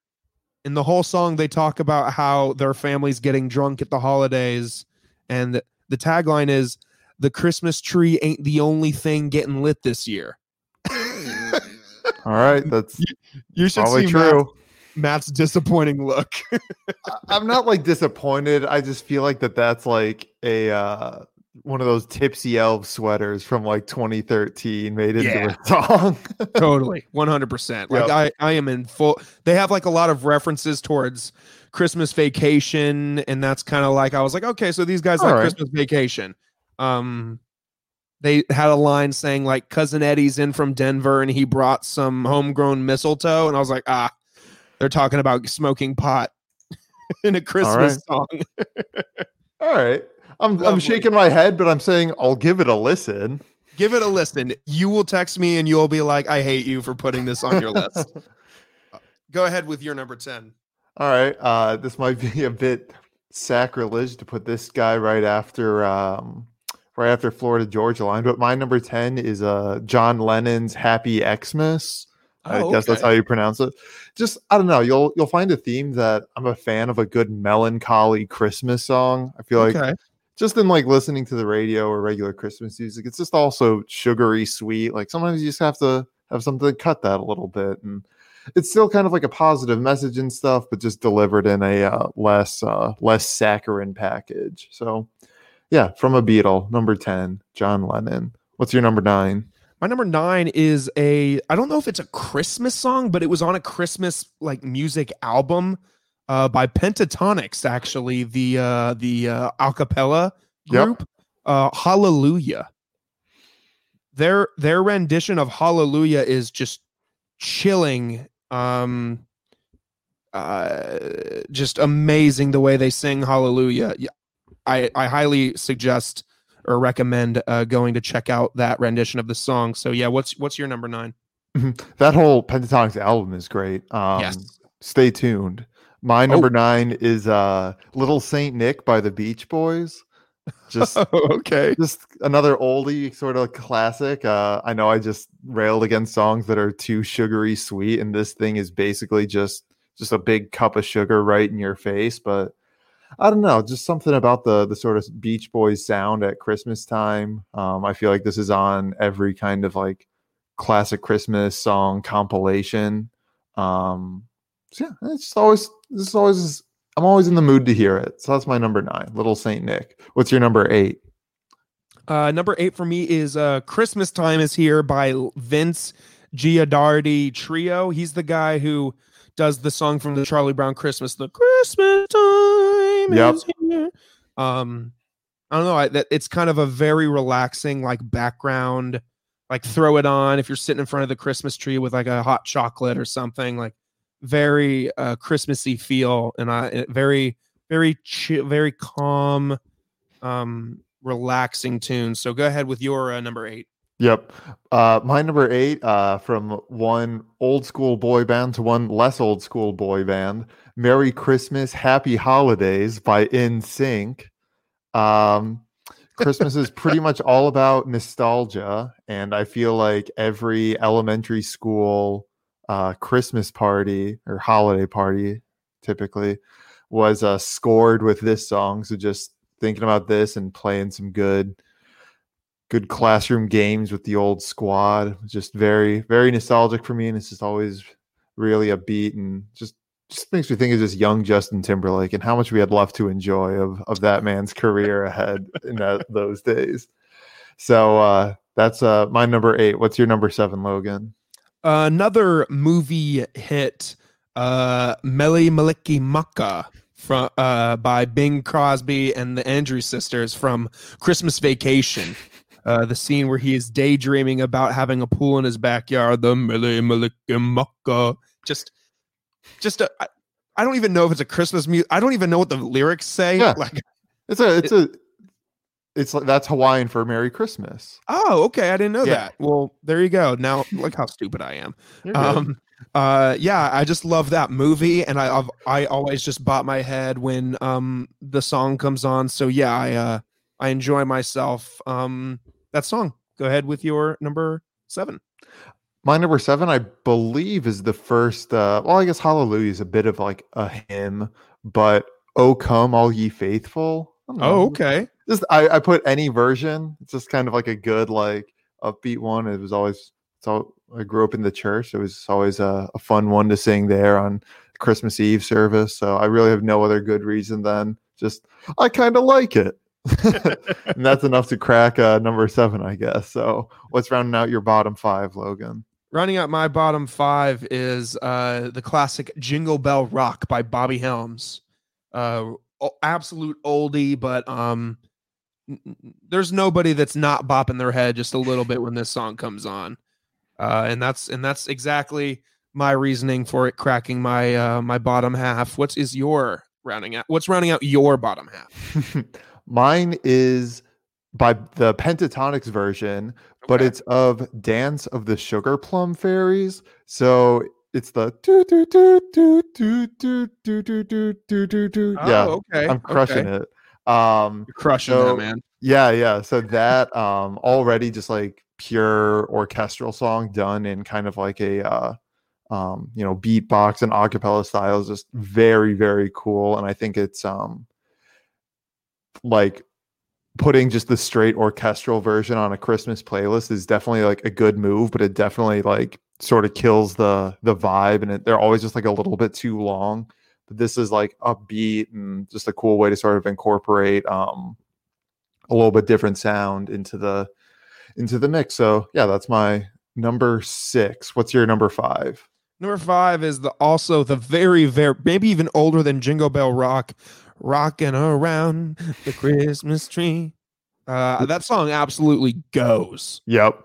[SPEAKER 1] In the whole song, they talk about how their family's getting drunk at the holidays. And the tagline is The Christmas tree ain't the only thing getting lit this year. [LAUGHS]
[SPEAKER 2] All right, [LAUGHS] that's
[SPEAKER 1] You should
[SPEAKER 2] probably
[SPEAKER 1] see
[SPEAKER 2] true.
[SPEAKER 1] Matt's disappointing look. [LAUGHS]
[SPEAKER 2] I- I'm not like disappointed. I just feel like that that's like a uh one of those tipsy elf sweaters from like 2013 made into
[SPEAKER 1] Yeah.
[SPEAKER 2] a song. [LAUGHS]
[SPEAKER 1] totally 100% like
[SPEAKER 2] Yep.
[SPEAKER 1] i i am in full they have like a lot of references towards christmas vacation and that's kind of like i was like okay so these guys
[SPEAKER 2] All
[SPEAKER 1] like
[SPEAKER 2] right.
[SPEAKER 1] christmas vacation um they had a line saying like cousin eddie's in from denver and he brought some homegrown mistletoe and i was like ah they're talking about smoking pot [LAUGHS] in a christmas song [LAUGHS]
[SPEAKER 2] All right. I'm I'm shaking my head, but I'm saying I'll give it a listen.
[SPEAKER 1] give it a listen you will text me and you'll be like i hate you for putting this on your list [LAUGHS] go ahead with your number 10
[SPEAKER 2] All right. Uh, this might be a bit sacrilege to put this guy right after um, right after Florida Georgia line, but my number ten is uh, John Lennon's "Happy Xmas." I
[SPEAKER 1] Oh,
[SPEAKER 2] guess that's how you pronounce it. Just I don't know. You'll you'll find a theme that I'm a fan of a good melancholy Christmas song. I feel like
[SPEAKER 1] okay
[SPEAKER 2] just in like listening to the radio or regular Christmas music, it's just also sugary sweet. Like sometimes you just have to have something to cut that a little bit, and it's still kind of like a positive message and stuff, but just delivered in a uh, less uh, less saccharine package. So, yeah, from a Beatle, number ten, John Lennon. What's your number nine?
[SPEAKER 1] My number nine is a I don't know if it's a Christmas song, but it was on a Christmas like music album uh by Pentatonix, actually, the uh the uh acapella
[SPEAKER 2] Yep.
[SPEAKER 1] group. Uh Hallelujah. their their rendition of Hallelujah is just chilling. Um, uh, just amazing the way they sing Hallelujah. Yeah, I I highly suggest or recommend uh, going to check out that rendition of the song. So yeah, what's what's your number nine?
[SPEAKER 2] that whole Pentatonix album is great. Um,
[SPEAKER 1] Yes.
[SPEAKER 2] Stay tuned. My number nine is uh, Little Saint Nick by the Beach Boys. Just [LAUGHS]
[SPEAKER 1] okay.
[SPEAKER 2] just another oldie sort of classic. Uh, I know I just railed against songs that are too sugary sweet, and this thing is basically just just a big cup of sugar right in your face. But I don't know, just something about the the sort of Beach Boys sound at Christmas time. Um, I feel like this is on every kind of like classic Christmas song compilation. Um, so yeah, it's always this is always I'm always in the mood to hear it. So that's my number nine, Little Saint Nick. What's your number eight?
[SPEAKER 1] Uh, number eight for me is uh, "Christmas Time Is Here" by Vince Guaraldi Trio. He's the guy who does the song from the Charlie Brown Christmas, "The Christmas Time
[SPEAKER 2] Yep.
[SPEAKER 1] Is Here." Um, I don't know. I, that it's kind of a very relaxing, like background. Like throw it on if you're sitting in front of the Christmas tree with like a hot chocolate or something. Like very uh, Christmassy feel, and I very very chill, very calm, um, relaxing tune. So go ahead with your uh, number eight.
[SPEAKER 2] Yep. Uh, my number eight, uh, from one old school boy band to one less old school boy band, "Merry Christmas, Happy Holidays" by NSYNC. Um, Christmas is pretty much [LAUGHS] all about nostalgia, and I feel like every elementary school uh, Christmas party or holiday party, typically, was uh, scored with this song. So just thinking about this and playing some good good classroom games with the old squad. Just very, very nostalgic for me, and it's just always really a beat and just just makes me think of just young Justin Timberlake and how much we had left to enjoy of of that man's career ahead in that, [LAUGHS] those days. So uh, that's uh, my number eight. What's your number seven, Logan?
[SPEAKER 1] another movie hit, uh, Mele Kalikimaka from uh, by Bing Crosby and the Andrews sisters from Christmas Vacation. Uh, the scene where he is daydreaming about having a pool in his backyard. The Mele Kalikimaka. Just, just a. I, I don't even know if it's a Christmas music. I don't even know what the lyrics say.
[SPEAKER 2] Yeah. [LAUGHS]
[SPEAKER 1] Like,
[SPEAKER 2] It's a, it's a, it's like that's Hawaiian for Merry Christmas.
[SPEAKER 1] oh, okay, I didn't know
[SPEAKER 2] Yeah.
[SPEAKER 1] that. Well, there you go. Now, look how stupid I am. Um uh yeah i just love that movie and i I've, i always just bop my head when um the song comes on so yeah i uh i enjoy myself um that song go ahead with your number seven
[SPEAKER 2] My number seven, I believe, is the first. Uh, well, I guess Hallelujah is a bit of like a hymn, but "Oh Come All Ye Faithful." I don't know.
[SPEAKER 1] oh okay
[SPEAKER 2] Just I, I put any version. It's just kind of like a good like upbeat one. It was always. All. I grew up in the church. It was always a, a fun one to sing there on Christmas Eve service. So I really have no other good reason than just I kind of like it. [LAUGHS] and that's enough to crack uh, number seven, I guess. So, what's rounding out your bottom five, Logan?
[SPEAKER 1] rounding out my bottom five is uh the classic jingle bell rock by bobby helms uh absolute oldie but um there's nobody that's not bopping their head just a little bit when this song comes on uh and that's and that's exactly my reasoning for it cracking my uh my bottom half what's is your rounding out what's rounding out your bottom half [LAUGHS]
[SPEAKER 2] Mine is by the Pentatonix version, but it's of Dance of the Sugar Plum Fairies. So it's the do do do do do do do do do do do do. Yeah,
[SPEAKER 1] oh, okay
[SPEAKER 2] I'm crushing
[SPEAKER 1] okay.
[SPEAKER 2] it. Um,
[SPEAKER 1] you're crushing
[SPEAKER 2] So-
[SPEAKER 1] that man
[SPEAKER 2] yeah, yeah. So that um already just like pure orchestral song done in kind of like a uh um you know beatbox and acapella style is just very very cool and I think it's um like putting just the straight orchestral version on a Christmas playlist is definitely like a good move, but it definitely like sort of kills the the vibe and it, they're always just like a little bit too long. But this is like upbeat and just a cool way to sort of incorporate um a little bit different sound into the into the mix. So yeah, that's my number six. What's your number five?
[SPEAKER 1] Number five is the also the very very maybe even older than Jingle Bell Rock, rocking around the Christmas tree. Uh, that song absolutely goes.
[SPEAKER 2] Yep.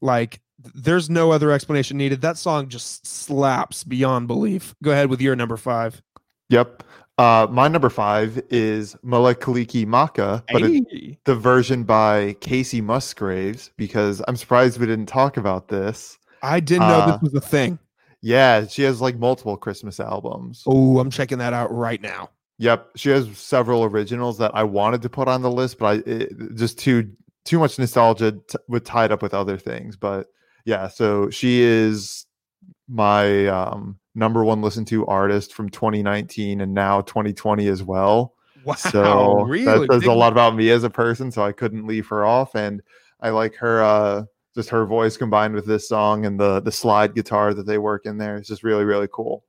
[SPEAKER 1] Like there's no other explanation needed. That song just slaps beyond belief. Go ahead with your number five.
[SPEAKER 2] Yep. Uh, my number five is Mele Kalikimaka, but
[SPEAKER 1] Hey.
[SPEAKER 2] the version by Kacey Musgraves, because I'm surprised we didn't talk about this.
[SPEAKER 1] I didn't know
[SPEAKER 2] Uh,
[SPEAKER 1] this was a thing.
[SPEAKER 2] Yeah, she has like multiple Christmas albums.
[SPEAKER 1] Oh, I'm checking that out right now.
[SPEAKER 2] Yep, she has several originals that I wanted to put on the list, but I it, just too too much nostalgia t- with tied up with other things. But yeah, so she is my um, number one listened to artist from 2019 and now 2020 as well.
[SPEAKER 1] Wow,
[SPEAKER 2] so
[SPEAKER 1] really?
[SPEAKER 2] that says
[SPEAKER 1] Big-
[SPEAKER 2] a lot about me as a person. So I couldn't leave her off, and I like her. uh just her voice combined with this song and the the slide guitar that they work in there. It's just really really cool.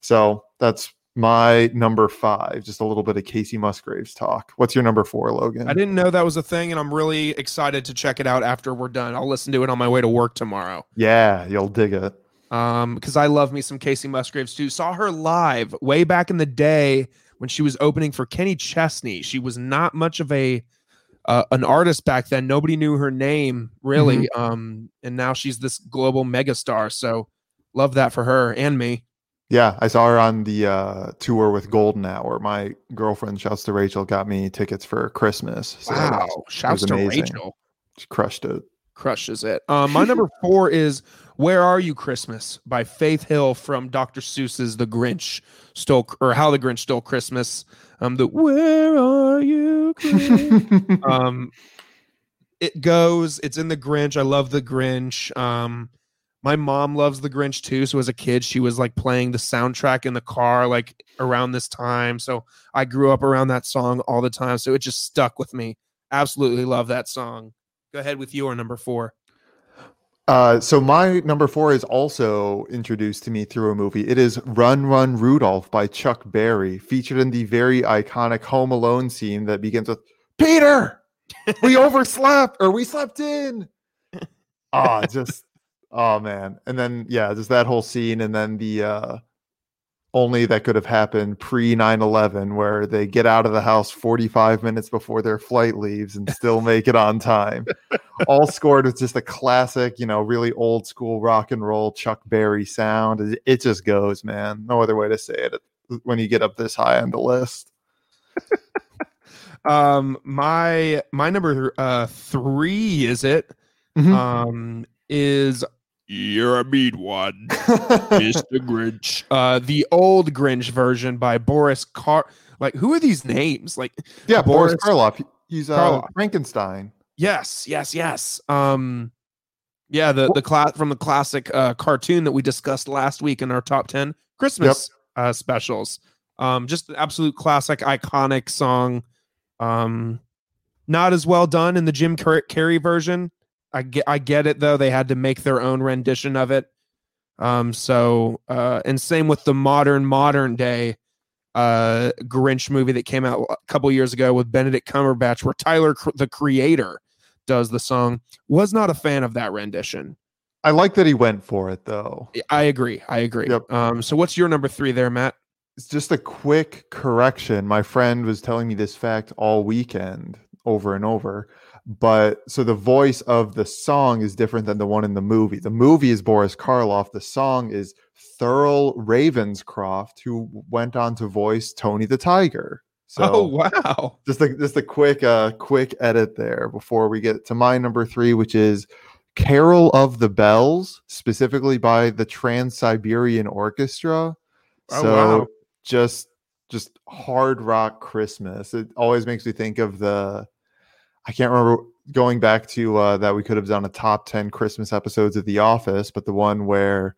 [SPEAKER 2] So that's my number five. Just a little bit of Kacey Musgraves talk. What's your number four, Logan?
[SPEAKER 1] I didn't know that was a thing, and I'm really excited to check it out after we're done. I'll listen to it on my way to work tomorrow.
[SPEAKER 2] Yeah, you'll dig it.
[SPEAKER 1] Um, because I love me some Kacey Musgraves too. Saw her live way back in the day when she was opening for Kenny Chesney. She was not much of a uh, an artist back then. Nobody knew her name really. Um, and now she's this global megastar. So love that for her and me.
[SPEAKER 2] Yeah, I saw her on the uh, tour with Golden Hour. My girlfriend, shouts to Rachel, got me tickets for Christmas. So
[SPEAKER 1] wow! Shouts to. Rachel.
[SPEAKER 2] she crushed it.
[SPEAKER 1] crushes it. Um, my number [LAUGHS] four is "Where Are You Christmas" by Faith Hill from Dr. Seuss's The Grinch Stole or How the Grinch Stole Christmas. Um, the "Where Are You Christmas?" [LAUGHS] um, it goes. It's in The Grinch. I love The Grinch. Um, my mom loves The Grinch too. So as a kid, she was like playing the soundtrack in the car like around this time. So I grew up around that song all the time. So it just stuck with me. Absolutely love that song. Go ahead with your number four.
[SPEAKER 2] Uh, so my number four is also introduced to me through a movie. It is "Run, Run, Rudolph" by Chuck Berry, featured in the very iconic Home Alone scene that begins with "Peter, [LAUGHS] we overslept or we slept in." Oh, just oh man, and then yeah, just that whole scene, and then the uh, only that could have happened pre 9-11 where they get out of the house 45 minutes before their flight leaves and still [LAUGHS] make it on time all scored with just a classic, you know, really old school rock and roll Chuck Berry sound. It, just goes, man. No other way to say it when you get up this high on the list.
[SPEAKER 1] Um, my my number uh three is it?
[SPEAKER 2] Mhm.
[SPEAKER 1] Um, is you're a mean one, [LAUGHS] Mr. Grinch. Uh, the old Grinch version by Boris Car. Like, who are these names? Like,
[SPEAKER 2] yeah, Boris
[SPEAKER 1] Boris
[SPEAKER 2] Karloff. He's uh,
[SPEAKER 1] Karloff.
[SPEAKER 2] Frankenstein.
[SPEAKER 1] yes, yes, yes. Um, yeah, the the class from the classic uh cartoon that we discussed last week in our top ten Christmas uh specials. Um, just an absolute classic, iconic song. Um, not as well done in the Jim Car- Carrey version. I get, I get it though. They had to make their own rendition of it. Um, so uh, and same with the modern modern day uh Grinch movie that came out a couple years ago with Benedict Cumberbatch, where Tyler the Creator does the song. Was not a fan of that rendition.
[SPEAKER 2] I like that he went for it though.
[SPEAKER 1] I agree. I agree.
[SPEAKER 2] Yep.
[SPEAKER 1] Um, so what's your number three there, Matt?
[SPEAKER 2] It's just a quick correction. My friend was telling me this fact all weekend over and over. But so the voice of the song is different than the one in the movie. The movie is Boris Karloff. The song is Thurl Ravenscroft, who went on to voice Tony the Tiger. So
[SPEAKER 1] oh wow.
[SPEAKER 2] just a just a quick uh quick edit there before we get to my number three, which is Carol of the Bells, specifically by the Trans Siberian Orchestra.
[SPEAKER 1] Oh,
[SPEAKER 2] so
[SPEAKER 1] wow.
[SPEAKER 2] just just hard rock Christmas. It always makes me think of the I can't remember going back to uh that we could have done a top 10 Christmas episodes of The Office, but the one where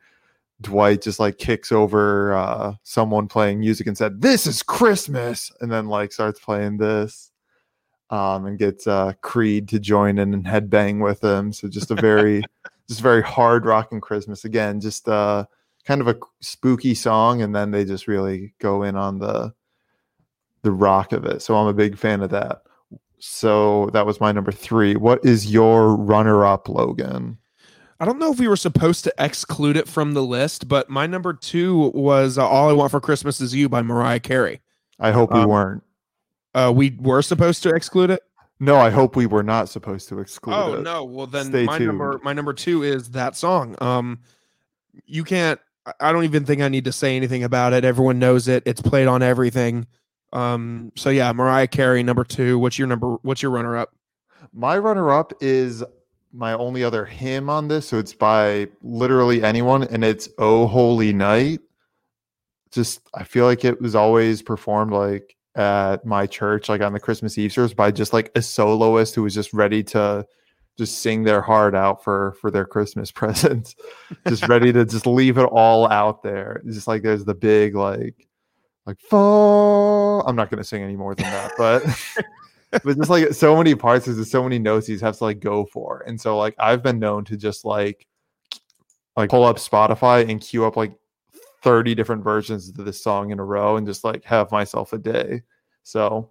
[SPEAKER 2] Dwight just like kicks over uh someone playing music and said, This is Christmas, and then like starts playing this. Um, and gets uh Creed to join in and headbang with him. So just a very [LAUGHS] just very hard rocking Christmas. Again, just uh kind of a spooky song, and then they just really go in on the the rock of it. So I'm a big fan of that. So that was my number three. What is your runner up, Logan?
[SPEAKER 1] I don't know if we were supposed to exclude it from the list, but my number two was uh, "All I Want for Christmas Is You" by Mariah Carey.
[SPEAKER 2] I hope we
[SPEAKER 1] Um,
[SPEAKER 2] weren't.
[SPEAKER 1] Uh, we were supposed to exclude it.
[SPEAKER 2] No, I hope we were not supposed to exclude
[SPEAKER 1] Oh
[SPEAKER 2] it.
[SPEAKER 1] Oh no. Well then
[SPEAKER 2] Stay
[SPEAKER 1] my number my number two is that song. Um you can't I don't even think I need to say anything about it. Everyone knows it. It's played on everything. Um so yeah, Mariah Carey number two. What's your number what's your runner up?
[SPEAKER 2] My runner up is my only other hymn on this. So it's by literally anyone, and it's Oh Holy Night. Just, I feel like it was always performed like at my church, like on the Christmas Eve service, by just like a soloist who was just ready to just sing their heart out for for their Christmas [LAUGHS] presents, just ready to just leave it all out there. Just like there's the big like like fall. I'm not gonna sing any more than that, but but just like so many parts, there's so many notes you have to like go for. And so like I've been known to just like like pull up Spotify and queue up like 30 different versions of this song in a row and just like have myself a day. So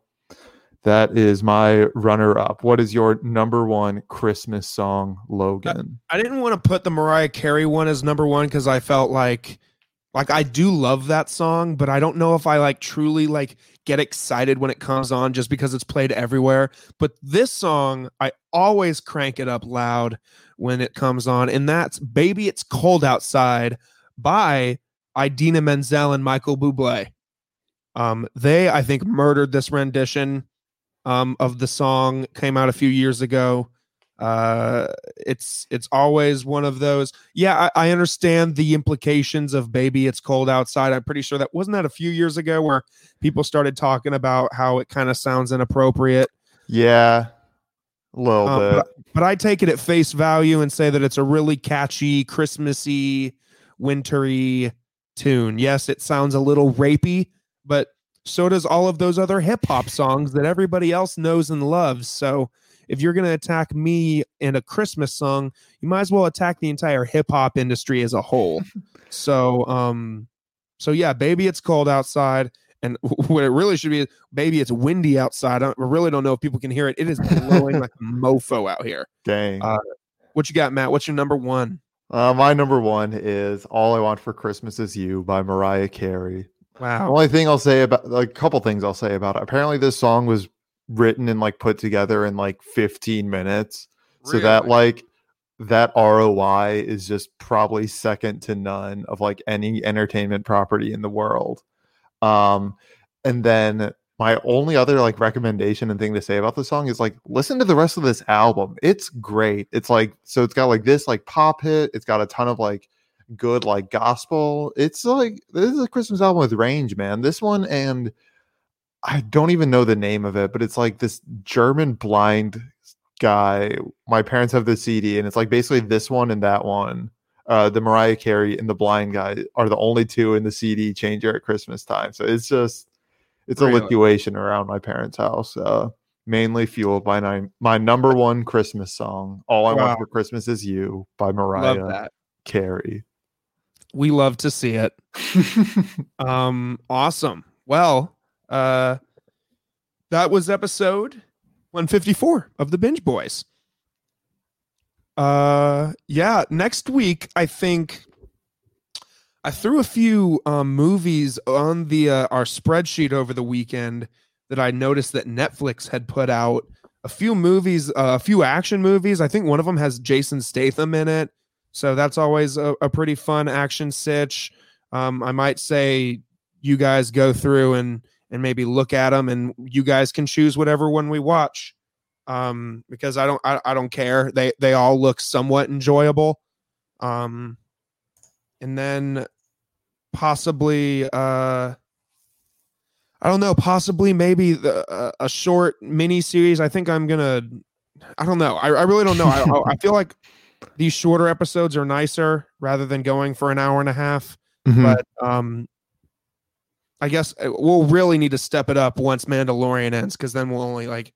[SPEAKER 2] that is my runner up. What is your number one Christmas song, Logan?
[SPEAKER 1] I didn't want to put the Mariah Carey one as number one because I felt like like I do love that song, but I don't know if I like truly like get excited when it comes on just because it's played everywhere. But this song, I always crank it up loud when it comes on, and that's Baby It's Cold Outside by Idina Menzel and Michael Bublé. Um, they, I think, murdered this rendition um, of the song, came out a few years ago. Uh, it's it's always one of those. Yeah, I, I understand the implications of "Baby, It's Cold Outside." I'm pretty sure that wasn't that a few years ago where people started talking about how it kind of sounds inappropriate.
[SPEAKER 2] Yeah. A little
[SPEAKER 1] Uh,
[SPEAKER 2] bit.
[SPEAKER 1] But I take it at face value and say that it's a really catchy, Christmassy, wintry tune. Yes, it sounds a little rapey, but so does all of those other hip hop songs that everybody else knows and loves. So if you're going to attack me in a Christmas song, you might as well attack the entire hip hop industry as a whole. so, um, so yeah, baby, it's cold outside. And [LAUGHS] what it really should be, baby, it's windy outside. I really don't know if people can hear it. It is blowing like [LAUGHS] mofo out here.
[SPEAKER 2] Dang.
[SPEAKER 1] uh, What you got, Matt? What's your number one?
[SPEAKER 2] Uh, my number one is All I Want for Christmas Is You by Mariah Carey.
[SPEAKER 1] Wow.
[SPEAKER 2] The only thing I'll say about like a couple things I'll say about it. Apparently, this song was written and like put together in like 15 minutes. So that like that ROI is just probably second to none of like any entertainment property in the world. Um, and then my only other like recommendation and thing to say about the song is like listen to the rest of this album. It's great. It's like so it's got like this like pop hit. It's got a ton of like good like gospel. It's like this is a Christmas album with range, man. This one and I don't even know the name of it, but it's like this German blind guy. My parents have the CD, and it's like basically this one and that one. Uh, the Mariah Carey and the blind guy are the only two in the CD changer at Christmas time. So it's just it's a
[SPEAKER 1] Really?
[SPEAKER 2] situation around my parents' house. Uh, mainly fueled by my, my number one Christmas song. All I
[SPEAKER 1] Wow.
[SPEAKER 2] want for Christmas is you by Mariah. Carey.
[SPEAKER 1] We love to see it. [LAUGHS] Um, awesome. Well, uh, that was episode 154 of the Binge Boys. Uh, yeah. Next week, I think I threw a few um, movies on the uh, our spreadsheet over the weekend that I noticed that Netflix had put out. A few movies, uh, a few action movies. I think one of them has Jason Statham in it, so that's always a, a pretty fun action sitch. Um, I might say you guys go through and and maybe look at them, and you guys can choose whatever one we watch. Um, because I don't I, I don't care. They they all look somewhat enjoyable. Um, and then possibly uh I don't know, possibly maybe the, uh, a short mini series. I think I'm gonna. I don't know. I, I really don't know. I, I- I feel like these shorter episodes are nicer rather than going for an hour and a half
[SPEAKER 2] Mhm.
[SPEAKER 1] but um i guess uh, we'll really need to step it up once mandalorian ends because then we'll only like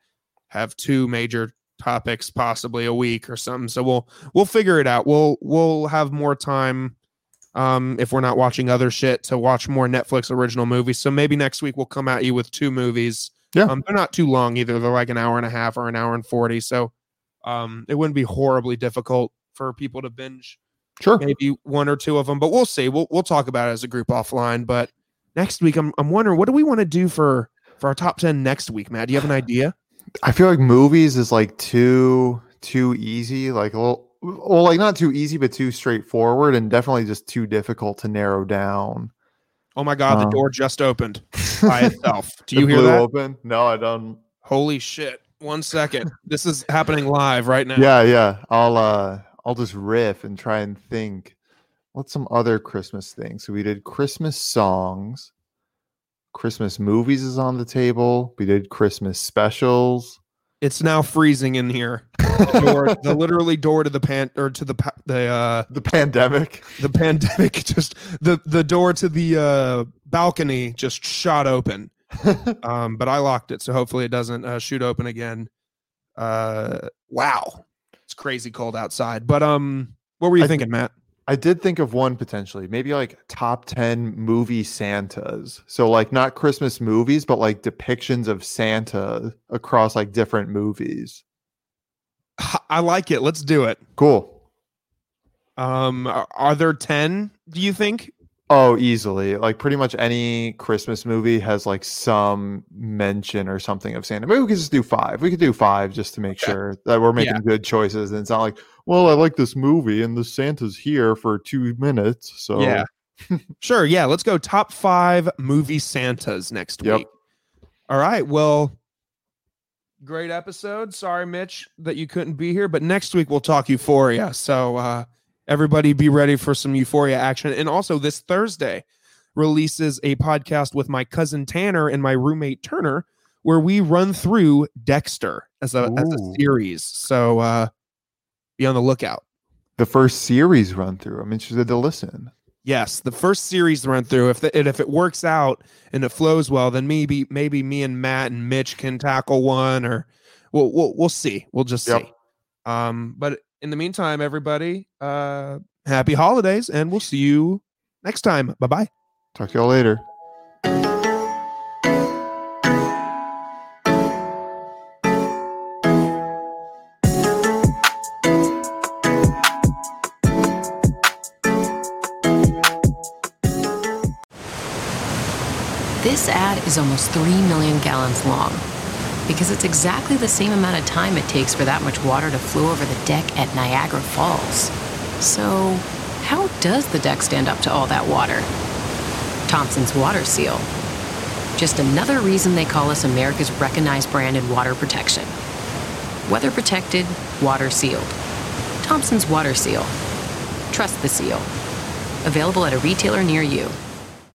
[SPEAKER 1] have two major topics possibly a week or something so we'll we'll figure it out we'll we'll have more time um if we're not watching other shit to watch more netflix original movies so maybe next week we'll come at you with two movies
[SPEAKER 2] Yeah.
[SPEAKER 1] um they're not too long either they're like an hour and a half or an hour and 40 so um it wouldn't be horribly difficult for people to binge
[SPEAKER 2] sure.
[SPEAKER 1] maybe one or two of them, but we'll see. We'll we'll talk about it as a group offline. But next week, I'm I'm wondering what do we want to do for for our top ten next week, Matt? Do you have an idea? [SIGHS]
[SPEAKER 2] I feel like movies is like too too easy, like a little well, like not too easy, but too straightforward, and definitely just too difficult to narrow down.
[SPEAKER 1] Oh my god, the
[SPEAKER 2] Um,
[SPEAKER 1] door just opened [LAUGHS] by itself. Do
[SPEAKER 2] It
[SPEAKER 1] you hear
[SPEAKER 2] blew
[SPEAKER 1] that?
[SPEAKER 2] Open? No, I don't.
[SPEAKER 1] Holy shit. One second. This is happening live right now.
[SPEAKER 2] Yeah, yeah. I'll uh, I'll just riff and try and think. What's some other Christmas things? So we did Christmas songs. Christmas movies is on the table. We did Christmas specials.
[SPEAKER 1] It's now freezing in here. The, door, [LAUGHS] the literally door to the pan or to the pa- the uh
[SPEAKER 2] The pandemic.
[SPEAKER 1] the pandemic [LAUGHS] just the the door to the uh balcony just shot open. [LAUGHS] Um but I locked it so hopefully it doesn't uh, shoot open again. Uh wow. It's crazy cold outside. But um what were you
[SPEAKER 2] I-
[SPEAKER 1] thinking, Matt?
[SPEAKER 2] I did think of one potentially, maybe like top 10 movie Santas. So, like, not Christmas movies, but like depictions of Santa across like different movies.
[SPEAKER 1] I like it. Let's do it.
[SPEAKER 2] Cool.
[SPEAKER 1] Um are, are there 10 do you think?
[SPEAKER 2] Oh, easily. Like, pretty much any Christmas movie has like some mention or something of Santa. Maybe we could just do five. We could do five just to make
[SPEAKER 1] Okay.
[SPEAKER 2] sure that we're making good choices. And it's not like, well, I like this movie and the Santa's here for two minutes. So,
[SPEAKER 1] Yeah. [LAUGHS] Sure, yeah, let's go top 5 movie Santas next
[SPEAKER 2] Yep.
[SPEAKER 1] week. All right. Well, great episode. Sorry, Mitch, that you couldn't be here, but next week we'll talk Euphoria. So uh, everybody be ready for some Euphoria action. And also this Thursday releases a podcast with my cousin Tanner and my roommate Turner, where we run through Dexter as a as a series. So uh, be on the lookout.
[SPEAKER 2] the first series run through. I'm interested to listen.
[SPEAKER 1] Yes, the first series run through. If the, and if it works out and it flows well, then maybe maybe me and Matt and Mitch can tackle one, or we'll we'll, we'll see. We'll just
[SPEAKER 2] Yep.
[SPEAKER 1] see. Um, but in the meantime, everybody, uh, happy holidays, and we'll see you next time. Bye bye.
[SPEAKER 2] Talk to y'all later.
[SPEAKER 3] This ad is almost 3 million gallons long because it's exactly the same amount of time it takes for that much water to flow over the deck at Niagara Falls. So, how does the deck stand up to all that water? Thompson's Water Seal. Just another reason they call us America's recognized brand in water protection. Weather protected, water sealed. Thompson's Water Seal. Trust the seal. Available at a retailer near you.